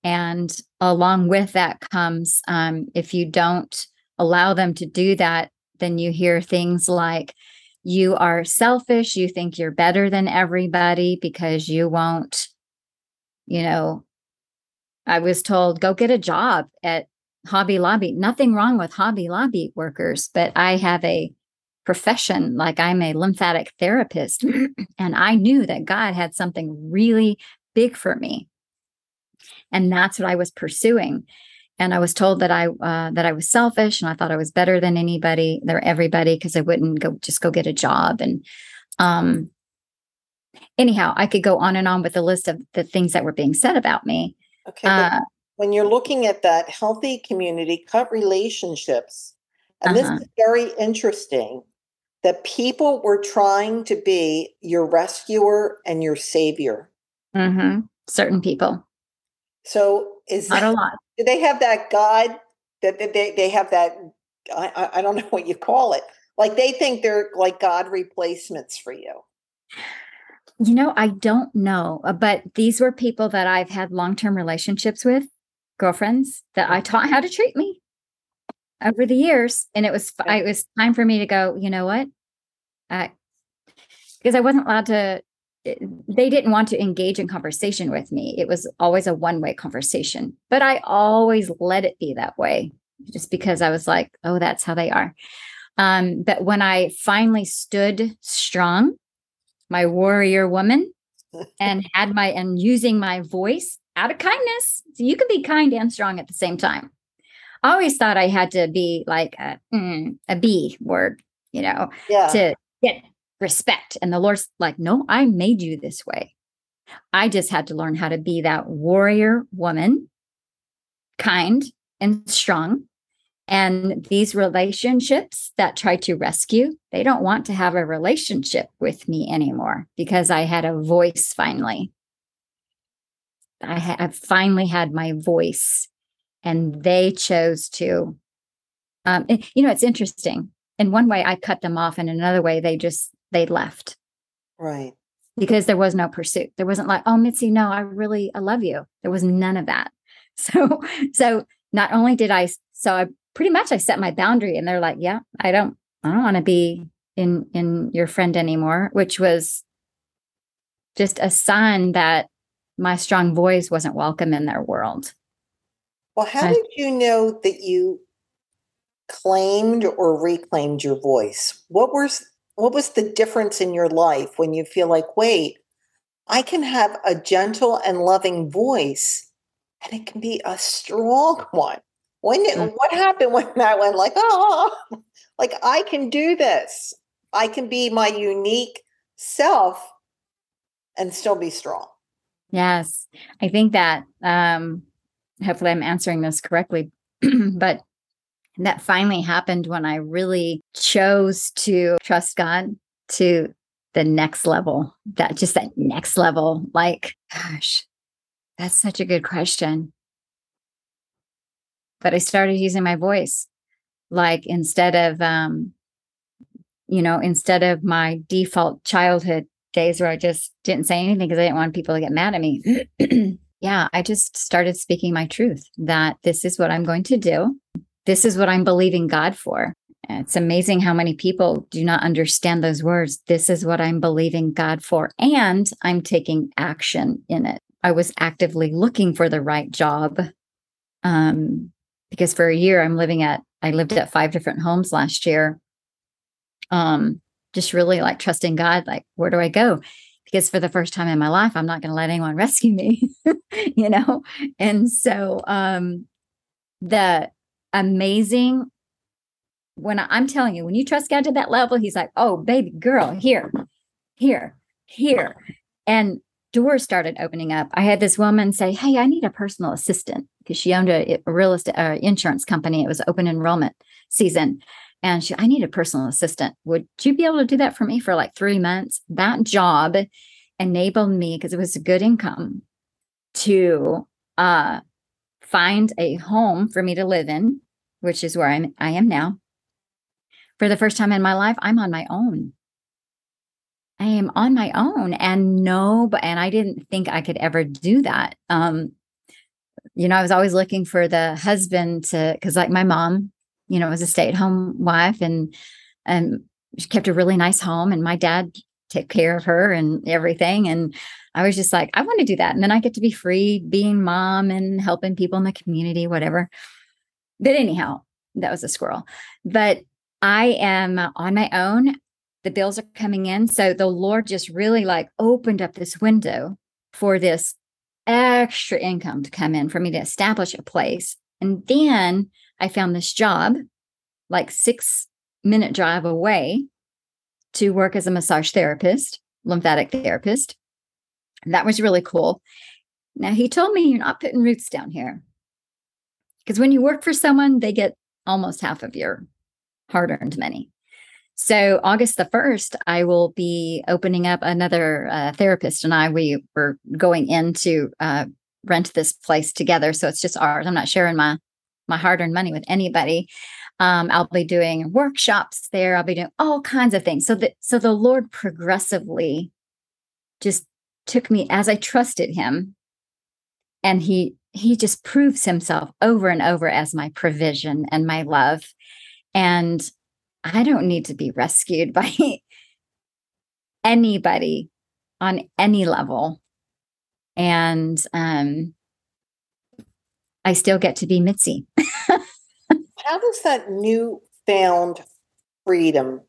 And along with that comes, um, if you don't allow them to do that, then you hear things like, you are selfish. You think you're better than everybody because you won't, you know. I was told, go get a job at Hobby Lobby. Nothing wrong with Hobby Lobby workers, but I have a profession like I'm a lymphatic therapist. and I knew that God had something really big for me. And that's what I was pursuing and I was told that I uh, that I was selfish and I thought I was better than anybody, or everybody, because I wouldn't go just go get a job. And um, anyhow, I could go on and on with the list of the things that were being said about me. Okay, uh, when you're looking at that healthy community, cut relationships, and uh-huh. this is very interesting. That people were trying to be your rescuer and your savior. Mm-hmm. Certain people. So is not that, a lot. do they have that God that they, they have that I, I don't know what you call it. Like they think they're like god replacements for you. You know i don't know uh, but these were people that i've had long-term relationships with girlfriends that i taught how to treat me over the years and it was it was time for me to go you know what? Because i wasn't allowed to they didn't want to engage in conversation with me. It was always a one way conversation, but I always let it be that way just because I was like, oh, that's how they are. Um, but when I finally stood strong, my warrior woman, and had my and using my voice out of kindness, so you can be kind and strong at the same time. I always thought I had to be like a, mm, a B word, you know, yeah. to get respect. And the Lord's like, no, I made you this way. I just had to learn how to be that warrior woman, kind and strong. And these relationships that try to rescue, they don't want to have a relationship with me anymore because I had a voice finally. I have finally had my voice and they chose to. Um, you know, it's interesting. In one way, I cut them off, and another way, they just they left. Right. Because there was no pursuit. There wasn't like, oh, Mitzi, no, I really, I love you. There was none of that. So, so not only did I, so I pretty much I set my boundary and they're like, yeah, I don't, I don't want to be in, in your friend anymore, which was just a sign that my strong voice wasn't welcome in their world. Well, how I, did you know that you claimed or reclaimed your voice? What was what was the difference in your life when you feel like, wait, I can have a gentle and loving voice and it can be a strong one? When did, mm. what happened when that went like, oh, like I can do this. I can be my unique self and still be strong. Yes. I think that um hopefully I'm answering this correctly, but that finally happened when I really chose to trust God to the next level, that just that next level. Like, gosh, that's such a good question. But I started using my voice. Like, instead of, um, you know, instead of my default childhood days where I just didn't say anything because I didn't want people to get mad at me. yeah, I just started speaking my truth that this is what I'm going to do this is what I'm believing God for. It's amazing how many people do not understand those words. This is what I'm believing God for, and I'm taking action in it. I was actively looking for the right job um, because for a year I'm living at, I lived at five different homes last year. Um, just really like trusting God, like, where do I go? Because for the first time in my life, I'm not going to let anyone rescue me, you know? And so um, the amazing when I, am telling you, when you trust God to that level, He's like, oh, baby girl, here, here, here. And doors started opening up. I had this woman say, hey, I need a personal assistant because she owned a, a real estate uh, insurance company. It was open enrollment season. And she, I need a personal assistant. Would you be able to do that for me for like three months? That job enabled me because it was a good income to uh, find a home for me to live in, which is where I'm I am now for the first time in my life, I'm on my own. I am on my own and no, and I didn't think I could ever do that. Um, you know, I was always looking for the husband to because like my mom, you know, was a stay-at-home wife and and she kept a really nice home and my dad took care of her and everything. And I was just like, I want to do that. And then I get to be free being mom and helping people in the community, whatever. But anyhow, that was a squirrel. But I am on my own. The bills are coming in. So the Lord just really like opened up this window for this extra income to come in for me to establish a place. And then I found this job, like six minute drive away, to work as a massage therapist, lymphatic therapist. that was really cool. Now, he told me you're not putting roots down here. Because when you work for someone, they get almost half of your hard earned money. So August the 1st, I will be opening up another uh, therapist and I, we were going in to uh, rent this place together. So it's just ours. I'm not sharing my, my hard earned money with anybody. Um, I'll be doing workshops there. I'll be doing all kinds of things. So that, so the Lord progressively just took me as I trusted him and he, he just proves himself over and over as my provision and my love and I don't need to be rescued by anybody on any level. And um, I still get to be Mitzi. How does that newfound freedom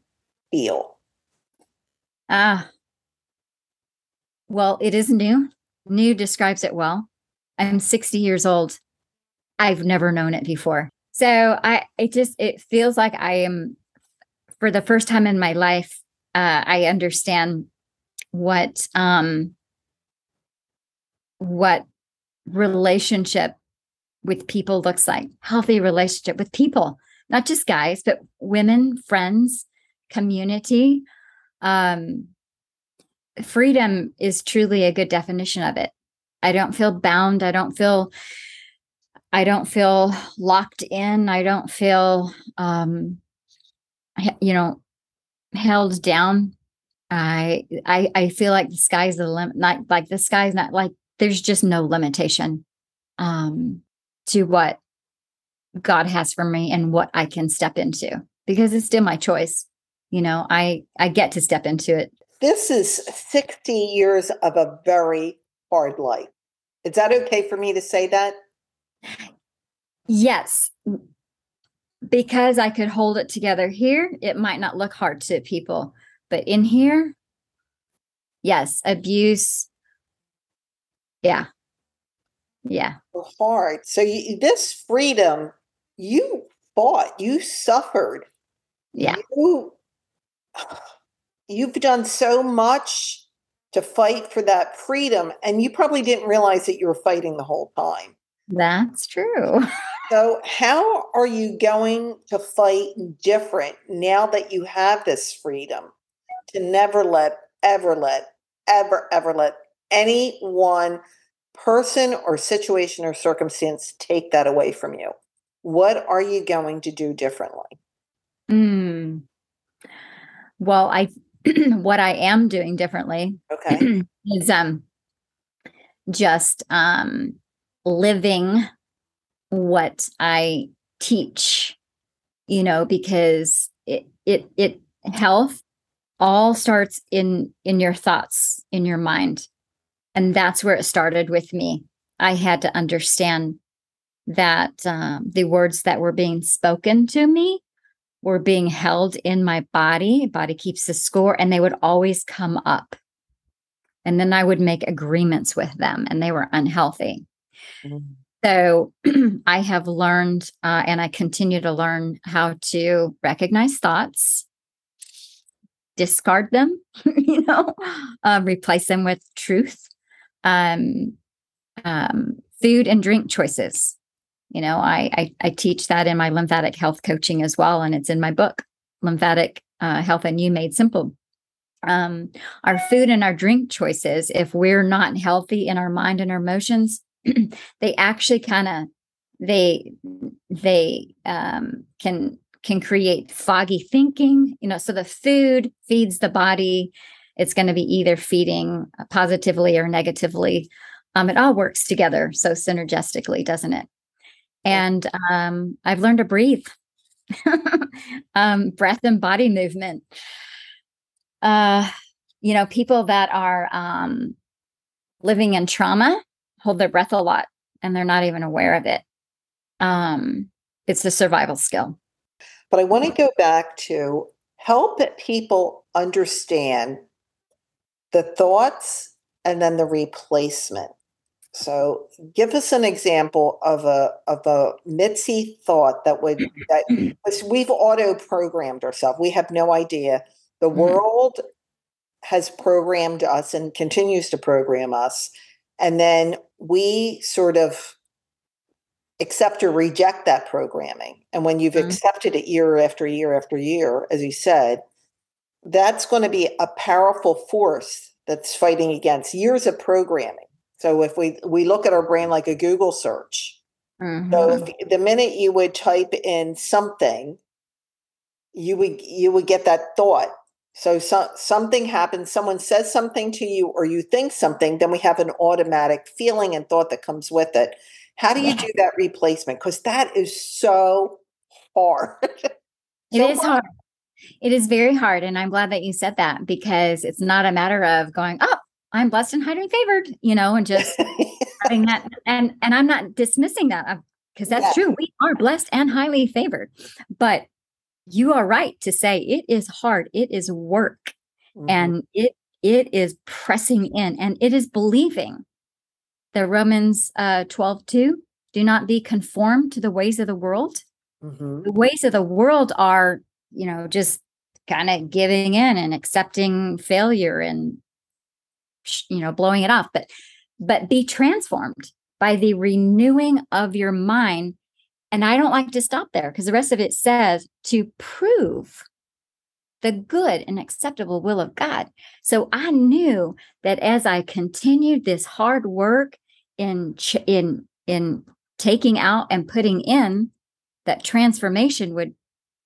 feel? Ah, uh, well, it is new. New describes it well. I'm 60 years old. I've never known it before. So I it just it feels like I am for the first time in my life, uh, I understand what um what relationship with people looks like. Healthy relationship with people, not just guys, but women, friends, community. Um freedom is truly a good definition of it. I don't feel bound. I don't feel I don't feel locked in. I don't feel, um, you know, held down. I, I, I feel like the sky's the limit. Not like the sky's not like there's just no limitation, um, to what God has for me and what I can step into because it's still my choice. You know, I, I get to step into it. This is 60 years of a very hard life. Is that okay for me to say that? Yes. Because I could hold it together here, it might not look hard to people. But in here, yes, abuse. Yeah. Yeah. Hard. So you, this freedom, you fought, you suffered. Yeah. You, you've done so much to fight for that freedom, and you probably didn't realize that you were fighting the whole time. That's true. so, how are you going to fight different now that you have this freedom to never let, ever let, ever, ever let any one person or situation or circumstance take that away from you? What are you going to do differently? Mm. Well, I what I am doing differently okay. is um just um living what I teach you know, because it it it health all starts in in your thoughts, in your mind. And that's where it started with me. I had to understand that um, the words that were being spoken to me were being held in my body. Body keeps the score, and they would always come up. And then I would make agreements with them, and they were unhealthy. Mm-hmm. So I have learned, uh, and I continue to learn how to recognize thoughts, discard them, you know, uh, replace them with truth, um, um, food and drink choices. You know, I, I, I teach that in my lymphatic health coaching as well, and it's in my book, Lymphatic uh, Health and You Made Simple. Um, our food and our drink choices, if we're not healthy in our mind and our emotions, they actually kind of they they um, can can create foggy thinking. You know, so the food feeds the body. It's going to be either feeding positively or negatively. Um, it all works together so synergistically, doesn't it? And um, I've learned to breathe, um, breath and body movement. Uh, you know, people that are um, living in trauma hold their breath a lot and they're not even aware of it. Um, it's a survival skill. But I want to go back to help people understand the thoughts and then the replacement. So, give us an example of a of a Mitzi thought that would that we've auto programmed ourselves. We have no idea. The mm-hmm. world has programmed us and continues to program us, and then we sort of accept or reject that programming. And when you've mm-hmm. accepted it year after year after year, as you said, that's going to be a powerful force that's fighting against years of programming. So if we we look at our brain like a Google search, mm-hmm. so if, the minute you would type in something, you would you would get that thought. So, so something happens, someone says something to you, or you think something, then we have an automatic feeling and thought that comes with it. How do you do that replacement? Because that is so hard. so it is hard. It is very hard. And I'm glad that you said that because it's not a matter of going, oh, I'm blessed and highly favored, you know, and just having that. And and I'm not dismissing that because uh, that's yeah. true. We are blessed and highly favored. But you are right to say it is hard. It is work. Mm-hmm. And it it is pressing in and it is believing the Romans uh, 12, 2, do not be conformed to the ways of the world. Mm-hmm. The ways of the world are, you know, just kind of giving in and accepting failure and, you know, blowing it off. But, but be transformed by the renewing of your mind. And I don't like to stop there because the rest of it says to prove the good and acceptable will of God. So I knew that as I continued this hard work in in in taking out and putting in that transformation would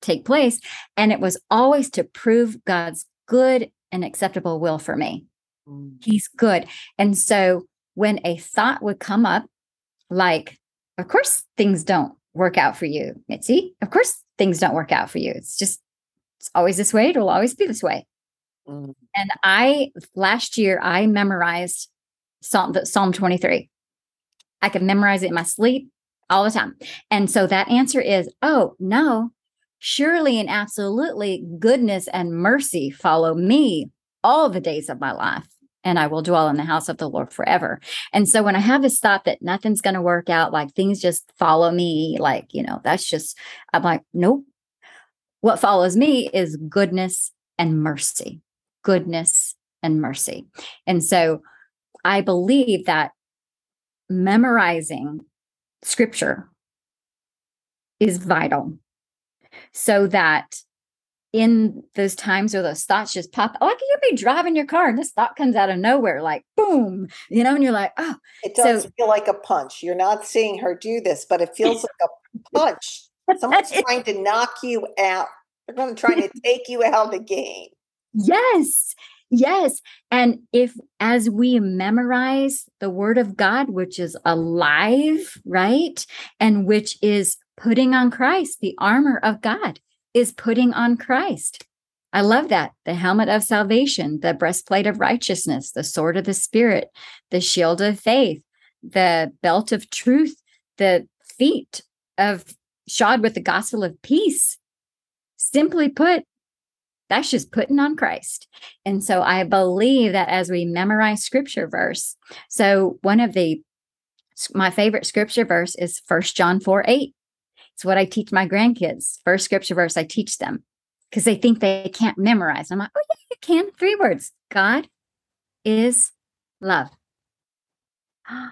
take place and it was always to prove God's good and acceptable will for me. Mm. He's good. And so when a thought would come up like of course things don't work out for you, Mitzi. Of course things don't work out for you. It's just it's always this way. It'll always be this way. Mm. And I last year I memorized Psalm Psalm 23. I can memorize it in my sleep all the time. And so that answer is, oh no, surely and absolutely goodness and mercy follow me all the days of my life. And I will dwell in the house of the Lord forever. And so when I have this thought that nothing's going to work out, like things just follow me, like, you know, that's just, I'm like, nope, what follows me is goodness and mercy, goodness and mercy. And so I believe that memorizing scripture is vital so that in those times where those thoughts just pop, oh, like you be driving your car and this thought comes out of nowhere, like boom, you know, and you're like, oh, it does so, feel like a punch. You're not seeing her do this, but it feels like a punch. Someone's trying to knock you out. They're going to try to take you out of the game. Yes. Yes. And if, as we memorize the word of God, which is alive, right? And which is putting on Christ, the armor of God is putting on Christ. I love that. The helmet of salvation, the breastplate of righteousness, the sword of the spirit, the shield of faith, the belt of truth, the feet of shod with the gospel of peace. Simply put, that's just putting on Christ. And so I believe that as we memorize scripture verse, so one of the my favorite scripture verse is First John 4 8. It's what I teach my grandkids. First scripture verse I teach them because they think they can't memorize. I'm like, oh, yeah, you can. Three words God is love.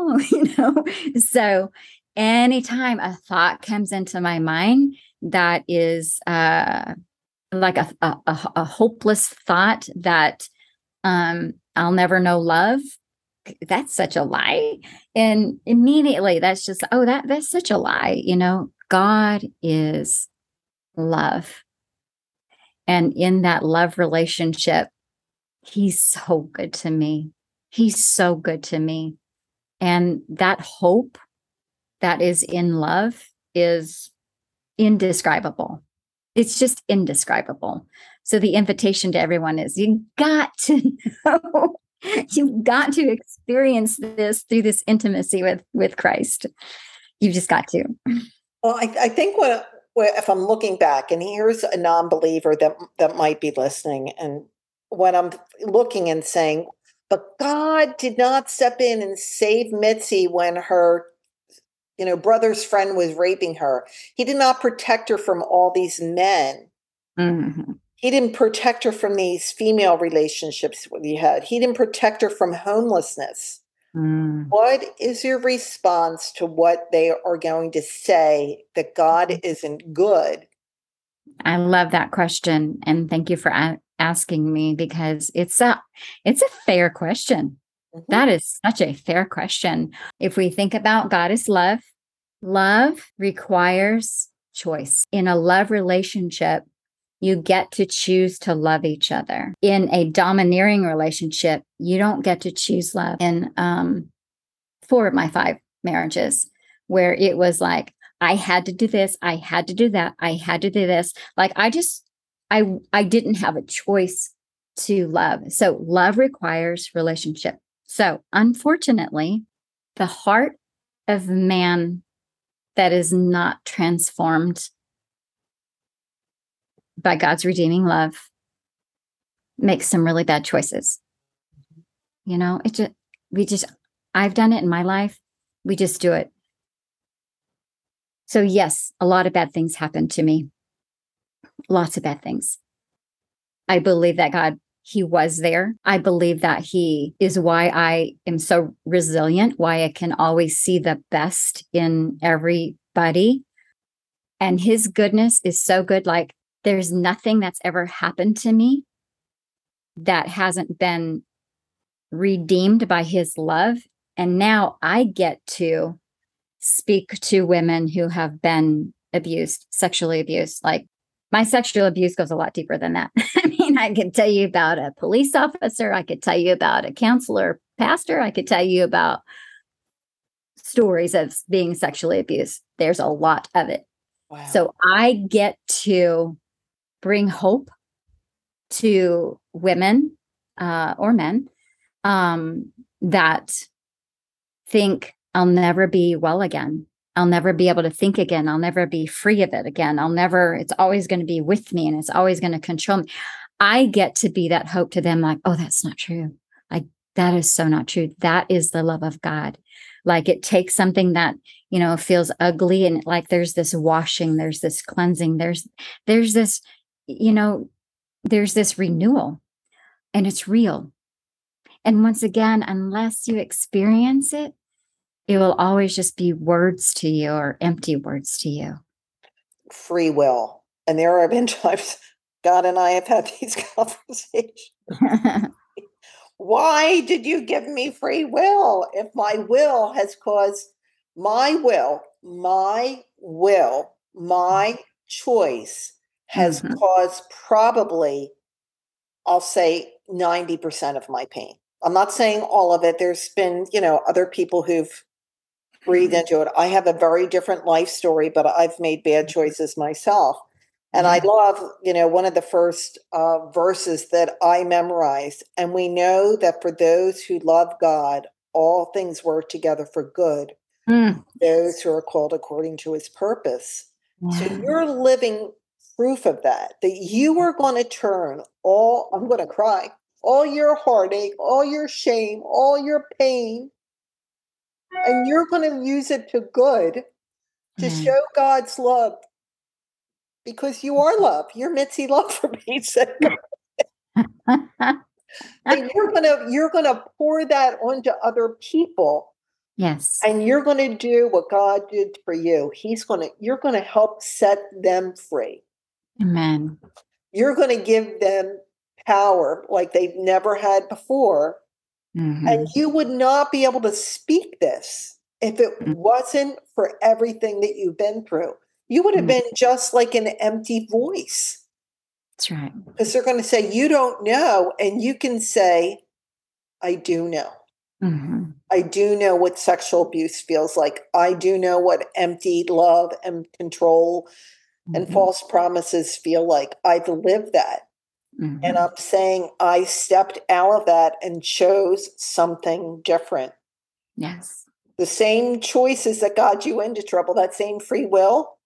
Oh, you know, so anytime a thought comes into my mind that is uh, like a, a, a hopeless thought that um, I'll never know love. That's such a lie. And immediately that's just, oh, that that's such a lie. You know, God is love. And in that love relationship, he's so good to me. He's so good to me. And that hope that is in love is indescribable it's just indescribable. So the invitation to everyone is you got to know, you've got to experience this through this intimacy with with Christ. You've just got to. Well, I, I think what if I'm looking back, and here's a non-believer that that might be listening, and when I'm looking and saying, but God did not step in and save Mitzi when her you know, brother's friend was raping her. He did not protect her from all these men. Mm-hmm. He didn't protect her from these female relationships he had. He didn't protect her from homelessness. Mm. What is your response to what they are going to say that God mm. isn't good? I love that question and thank you for a- asking me because it's a it's a fair question. Mm-hmm. That is such a fair question. If we think about God is love, love requires choice. In a love relationship, you get to choose to love each other. In a domineering relationship, you don't get to choose love. In um, four of my five marriages, where it was like, I had to do this, I had to do that, I had to do this. Like I just, I, I didn't have a choice to love. So love requires relationship. So, unfortunately, the heart of man that is not transformed by God's redeeming love makes some really bad choices. You know, it just, we just, I've done it in my life. We just do it. So, yes, a lot of bad things happened to me. Lots of bad things. I believe that God he was there. I believe that he is why I am so resilient, why I can always see the best in everybody. And his goodness is so good. Like there's nothing that's ever happened to me that hasn't been redeemed by his love. And now I get to speak to women who have been abused, sexually abused. Like my sexual abuse goes a lot deeper than that. I mean, I could tell you about a police officer, I could tell you about a counselor, pastor, I could tell you about stories of being sexually abused. There's a lot of it. Wow. So I get to bring hope to women uh, or men um, that think I'll never be well again. I'll never be able to think again. I'll never be free of it again. I'll never, it's always going to be with me and it's always going to control me. I get to be that hope to them, like, oh, that's not true. Like, that is so not true. That is the love of God. Like, it takes something that, you know, feels ugly and like there's this washing, there's this cleansing, there's, there's this, you know, there's this renewal and it's real. And once again, unless you experience it, it will always just be words to you or empty words to you. Free will. And there have been times God and I have had these conversations. Why did you give me free will if my will has caused my will, my will, my mm. choice has mm-hmm. caused probably I'll say 90% of my pain. I'm not saying all of it. There's been, you know, other people who've breathed Mhm. into it. I have a very different life story, but I've made bad choices myself. And I love, you know, one of the first uh, verses that I memorized. And we know that for those who love God, all things work together for good, Mm. those who are called according to his purpose. So you're living proof of that, that you are going to turn all, I'm going to cry, all your heartache, all your shame, all your pain, and you're going to use it to good to Yeah. show God's love because you are love. You're Mitzi Love for Pete's sake. And you're gonna you're gonna pour that onto other people yes. and you're gonna do what God did for you. He's gonna you're gonna help set them free. Amen. You're gonna give them power like they've never had before. Mhm. And you would not be able to speak this if it Mm. wasn't for everything that you've been through. You would have Mm. been just like an empty voice That's right. because they're going to say, You don't know. And you can say, I do know. Mhm. I do know what sexual abuse feels like. I do know what empty love and control and Mhm. false promises feel like. I've lived that. Mhm. And I'm saying I stepped out of that and chose something different. yes. The same choices that got you into trouble, that same free will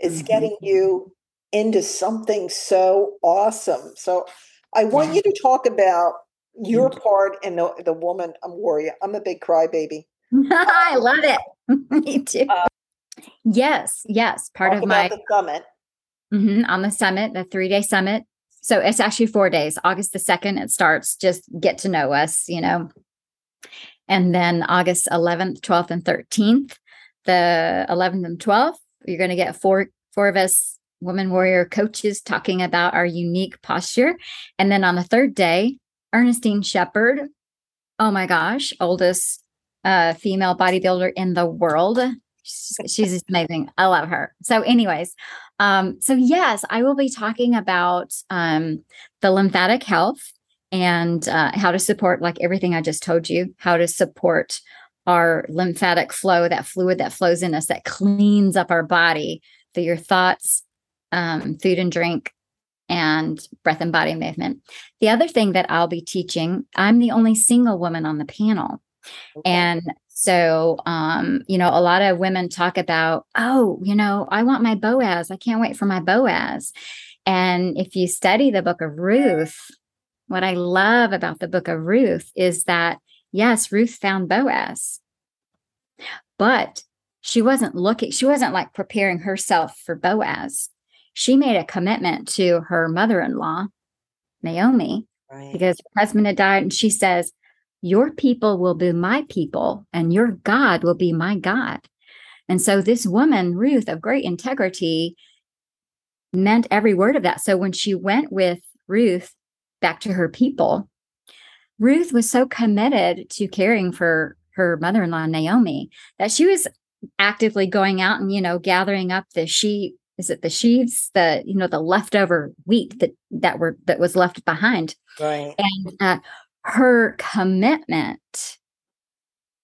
is Mhm. getting you into something so awesome. So I want Yeah. you to talk about your part in the, the woman I'm warrior. I'm a big crybaby. I love it. Me too. Uh, yes. Yes. Part Talk of my summit. Mhm, on the summit, the three day summit. So it's actually four days. August the 2nd, it starts. Just get to know us, you know. And then August 11th, 12th, and 13th. The 11th and 12th, you're going to get four four of us woman warrior coaches talking about our unique posture. And then on the third day, Ernestine Shepherd, oh my gosh, oldest uh, female bodybuilder in the world. She's, just amazing. I love her. So, anyways, um, so yes, I will be talking about um, the lymphatic health and uh, how to support, like everything I just told you, how to support our lymphatic flow, that fluid that flows in us, that cleans up our body through your thoughts, um, food and drink, and breath and body movement. The other thing that I'll be teaching, I'm the only single woman on the panel. Okay. And so, um, you know, a lot of women talk about, oh, you know, I want my Boaz. I can't wait for my Boaz. And if you study the book of Ruth, what I love about the book of Ruth is that, yes, Ruth found Boaz, but she wasn't looking, she wasn't like preparing herself for Boaz. She made a commitment to her mother in law, Naomi, Right. because her husband had died. And she says, Your people will be my people, and your God will be my God. And so this woman, Ruth, of great integrity, meant every word of that. So when she went with Ruth back to her people, Ruth was so committed to caring for her mother in law, Naomi, that she was actively going out and, you know, gathering up the sheep. Is it the sheaves, the, you know, the leftover wheat that that were that was left behind? Right. and uh, her commitment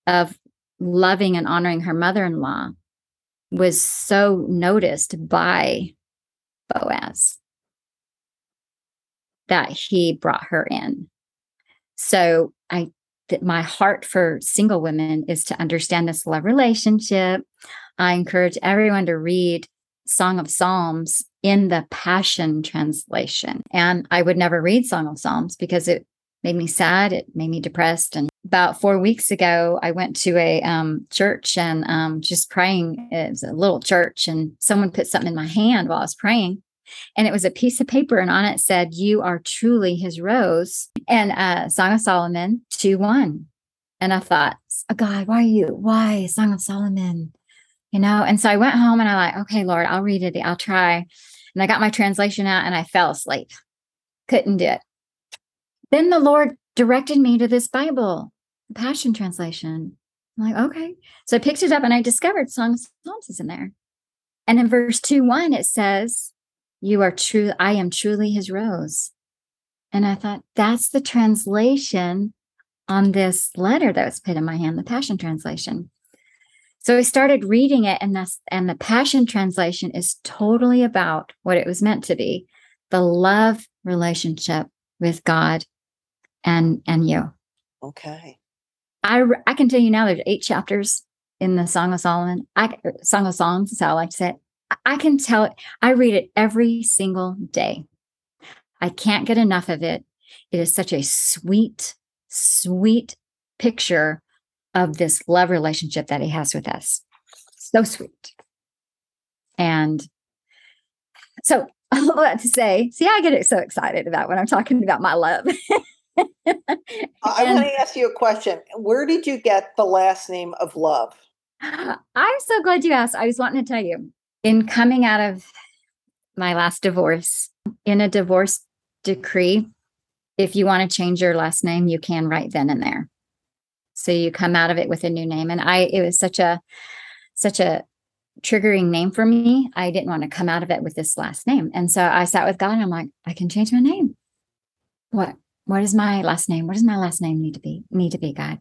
of loving and honoring her mother-in-law was so noticed by Boaz that he brought her in. So I that my heart for single women is to understand this love relationship. I encourage everyone to read Song of Psalms in the Passion Translation. And I would never read Song of Psalms because it made me sad. It made me depressed. And about four weeks ago, I went to a um, church and um, just praying. It was a little church, and someone put something in my hand while I was praying. And it was a piece of paper, and on it said, You are truly his rose. And uh, Song of Solomon 2 1. And I thought, oh, God, why are you? Why Song of Solomon? You know? And so I went home and I like, okay, Lord, I'll read it. I'll try. And I got my translation out and I fell asleep. Couldn't do it. Then the Lord directed me to this Bible, the Passion Translation. I'm like, okay. So I picked it up and I discovered Song of Psalms is in there. And in verse 2 1, it says, You are true, I am truly his rose. And I thought, that's the translation on this letter that was put in my hand, the Passion Translation. So I started reading it, and that's and the Passion Translation is totally about what it was meant to be: the love relationship with God and and you. Okay. I I can tell you now. There's eight chapters in the Song of Solomon. I er, Song of Songs is how I like to say it. I can tell it. I read it every single day. I can't get enough of it. It is such a sweet, sweet picture of this love relationship that he has with us. So sweet. And so all that to say, see, I get so excited about when I'm talking about my love. I want to ask you a question. Where did you get the last name of love? I'm so glad you asked. I was wanting to tell you in coming out of my last divorce, in a divorce decree, if you want to change your last name, you can right then and there. So you come out of it with a new name. And I, it was such a, such a triggering name for me. I didn't want to come out of it with this last name. And so I sat with God and I'm like, I can change my name. What, what is my last name? What does my last name need to be? Need to be God.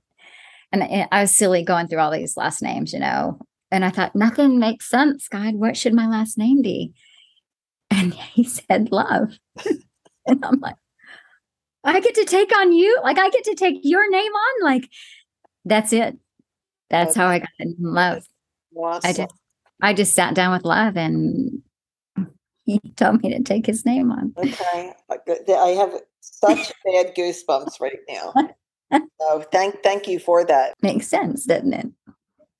And I was silly going through all these last names, you know. And I thought, nothing makes sense, God. What should my last name be? And he said, love. and I'm like, I get to take on you. Like, I get to take your name on. Like, that's it. That's okay. how I got in love. Awesome. I just, I just sat down with love and he told me to take his name on. Okay. I have such bad goosebumps right now. So thank thank you for that. Makes sense, doesn't it?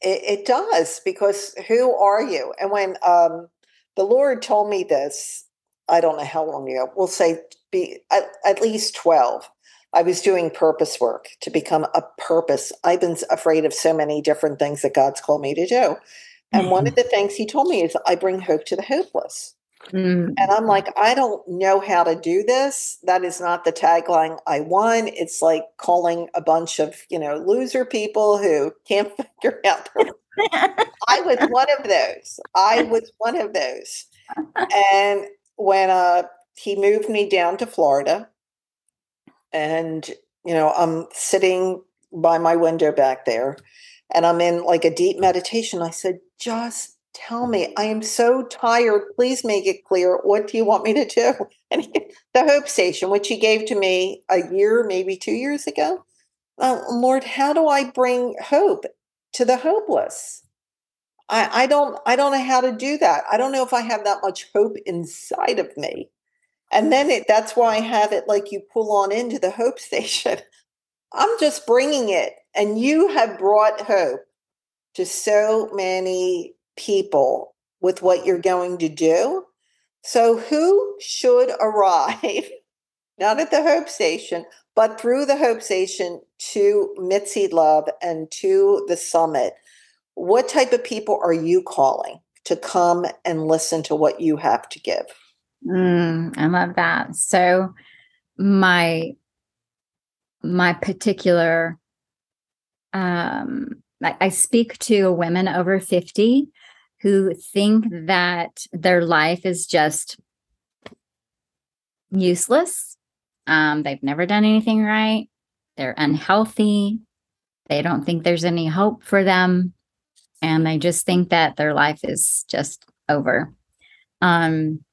It, it does because who are you? And when um, the Lord told me this, I don't know how long ago. We'll say be at, at least twelve. I was doing purpose work to become a purpose. I've been afraid of so many different things that God's called me to do. And mm-hmm. one of the things he told me is I bring hope to the hopeless. Mm. And I'm like, I don't know how to do this. That is not the tagline I want. It's like calling a bunch of, you know, loser people who can't figure out. I was one of those. I was one of those. And when uh, he moved me down to Florida, and, you know, I'm sitting by my window back there, and I'm in like a deep meditation, I said, just tell me i am so tired. Please make it clear. What do you want me to do? And he, the hope station which he gave to me a year maybe two years ago. Uh, lord how do i bring hope to the hopeless? I, I don't i don't know how to do that. I don't know if i have that much hope inside of me. And then it, that's why i have it like you pull on into the hope station. I'm just bringing it. And you have brought hope to so many people with what you're going to do. So, who should arrive, not at the Hope Station, but through the Hope Station to Mitzi Love and to the summit? What type of people are you calling to come and listen to what you have to give? Mm, I love that. So, my my particular um I, speak to women over 50 who think that their life is just useless. Um, they've never done anything right. They're unhealthy. They don't think there's any hope for them. And they just think that their life is just over. Um,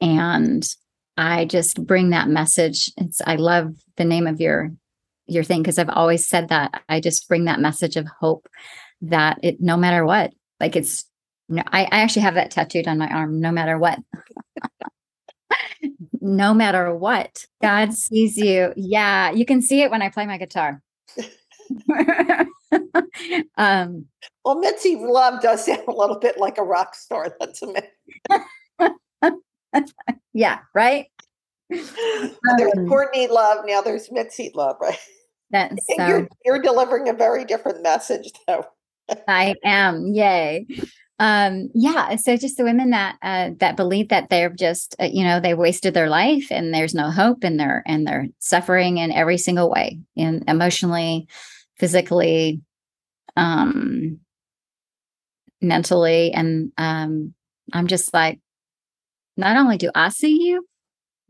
and I just bring that message. It's I love the name of your your thing because I've always said that. I just bring that message of hope that it no matter what, like it's no, I, I actually have that tattooed on my arm, no matter what. no matter what, God sees you. Yeah, you can see it when I play my guitar. um, well, Mitzi Love does sound a little bit like a rock star. That's amazing. yeah, right. There's um, Courtney Love. Now there's Mitzi Love, right? That's so, you're, you're delivering a very different message, though. I am. Yay um yeah so just the women that uh that believe that they're just uh, you know they wasted their life and there's no hope and they're and they're suffering in every single way in emotionally physically um mentally and um i'm just like not only do i see you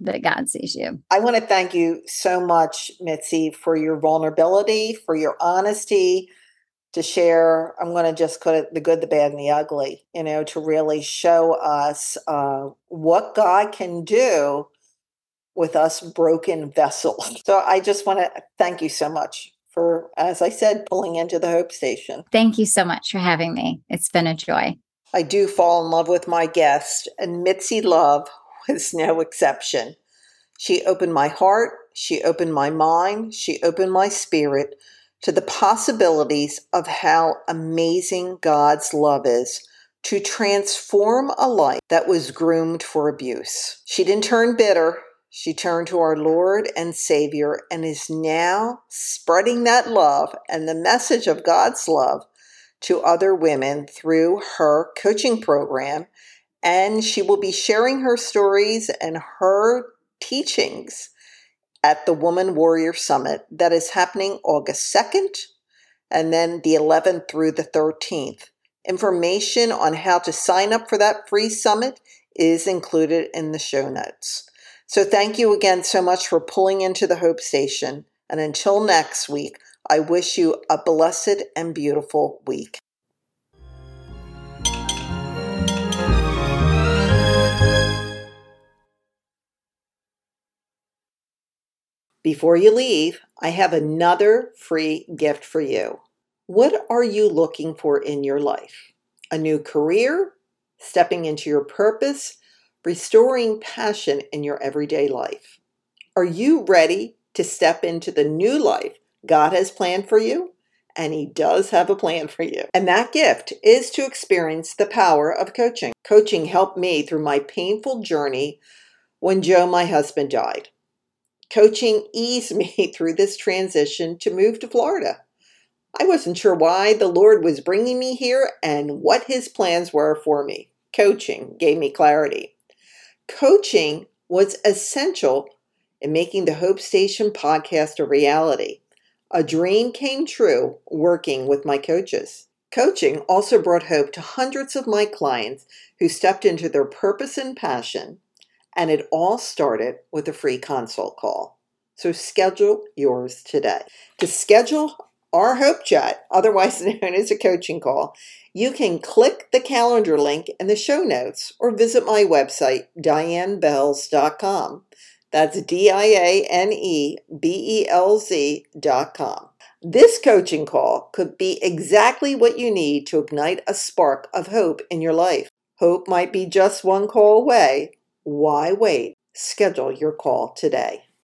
that God sees you. I want to thank you so much, Mitzi, for your vulnerability, for your honesty to share. I'm going to just put it the good, the bad, and the ugly, you know, to really show us uh, what God can do with us broken vessels. So I just want to thank you so much for, as I said, pulling into the Hope Station. Thank you so much for having me. It's been a joy. I do fall in love with my guest, and Mitzi Love was no exception. She opened my heart, she opened my mind, she opened my spirit to the possibilities of how amazing God's love is to transform a life that was groomed for abuse. She didn't turn bitter. She turned to our Lord and Savior and is now spreading that love and the message of God's love to other women through her coaching program. And she will be sharing her stories and her teachings at the Woman Warrior Summit that is happening August 2nd and then the 11th through the 13th. Information on how to sign up for that free summit is included in the show notes. So, thank you again so much for pulling into the Hope Station. And until next week, I wish you a blessed and beautiful week. Before you leave, I have another free gift for you. What are you looking for in your life? A new career? Stepping into your purpose? restoring passion in your everyday life. Are you ready to step into the new life God has planned for you? And He does have a plan for you. And that gift is to experience the power of coaching. Coaching helped me through my painful journey when Joe, my husband, died. Coaching eased me through this transition to move to Florida. I wasn't sure why the Lord was bringing me here and what His plans were for me. Coaching gave me clarity. Coaching was essential in making the Hope Station podcast a reality. A dream came true working with my coaches. Coaching also brought hope to hundreds of my clients who stepped into their purpose and passion, and it all started with a free consult call. So schedule yours today. To schedule our Hope Chat, otherwise known as a coaching call, you can click the calendar link in the show notes or visit my website, dianebelz.com. That's D I A N E B E L Z.com. This coaching call could be exactly what you need to ignite a spark of hope in your life. Hope might be just one call away. Why wait? Schedule your call today.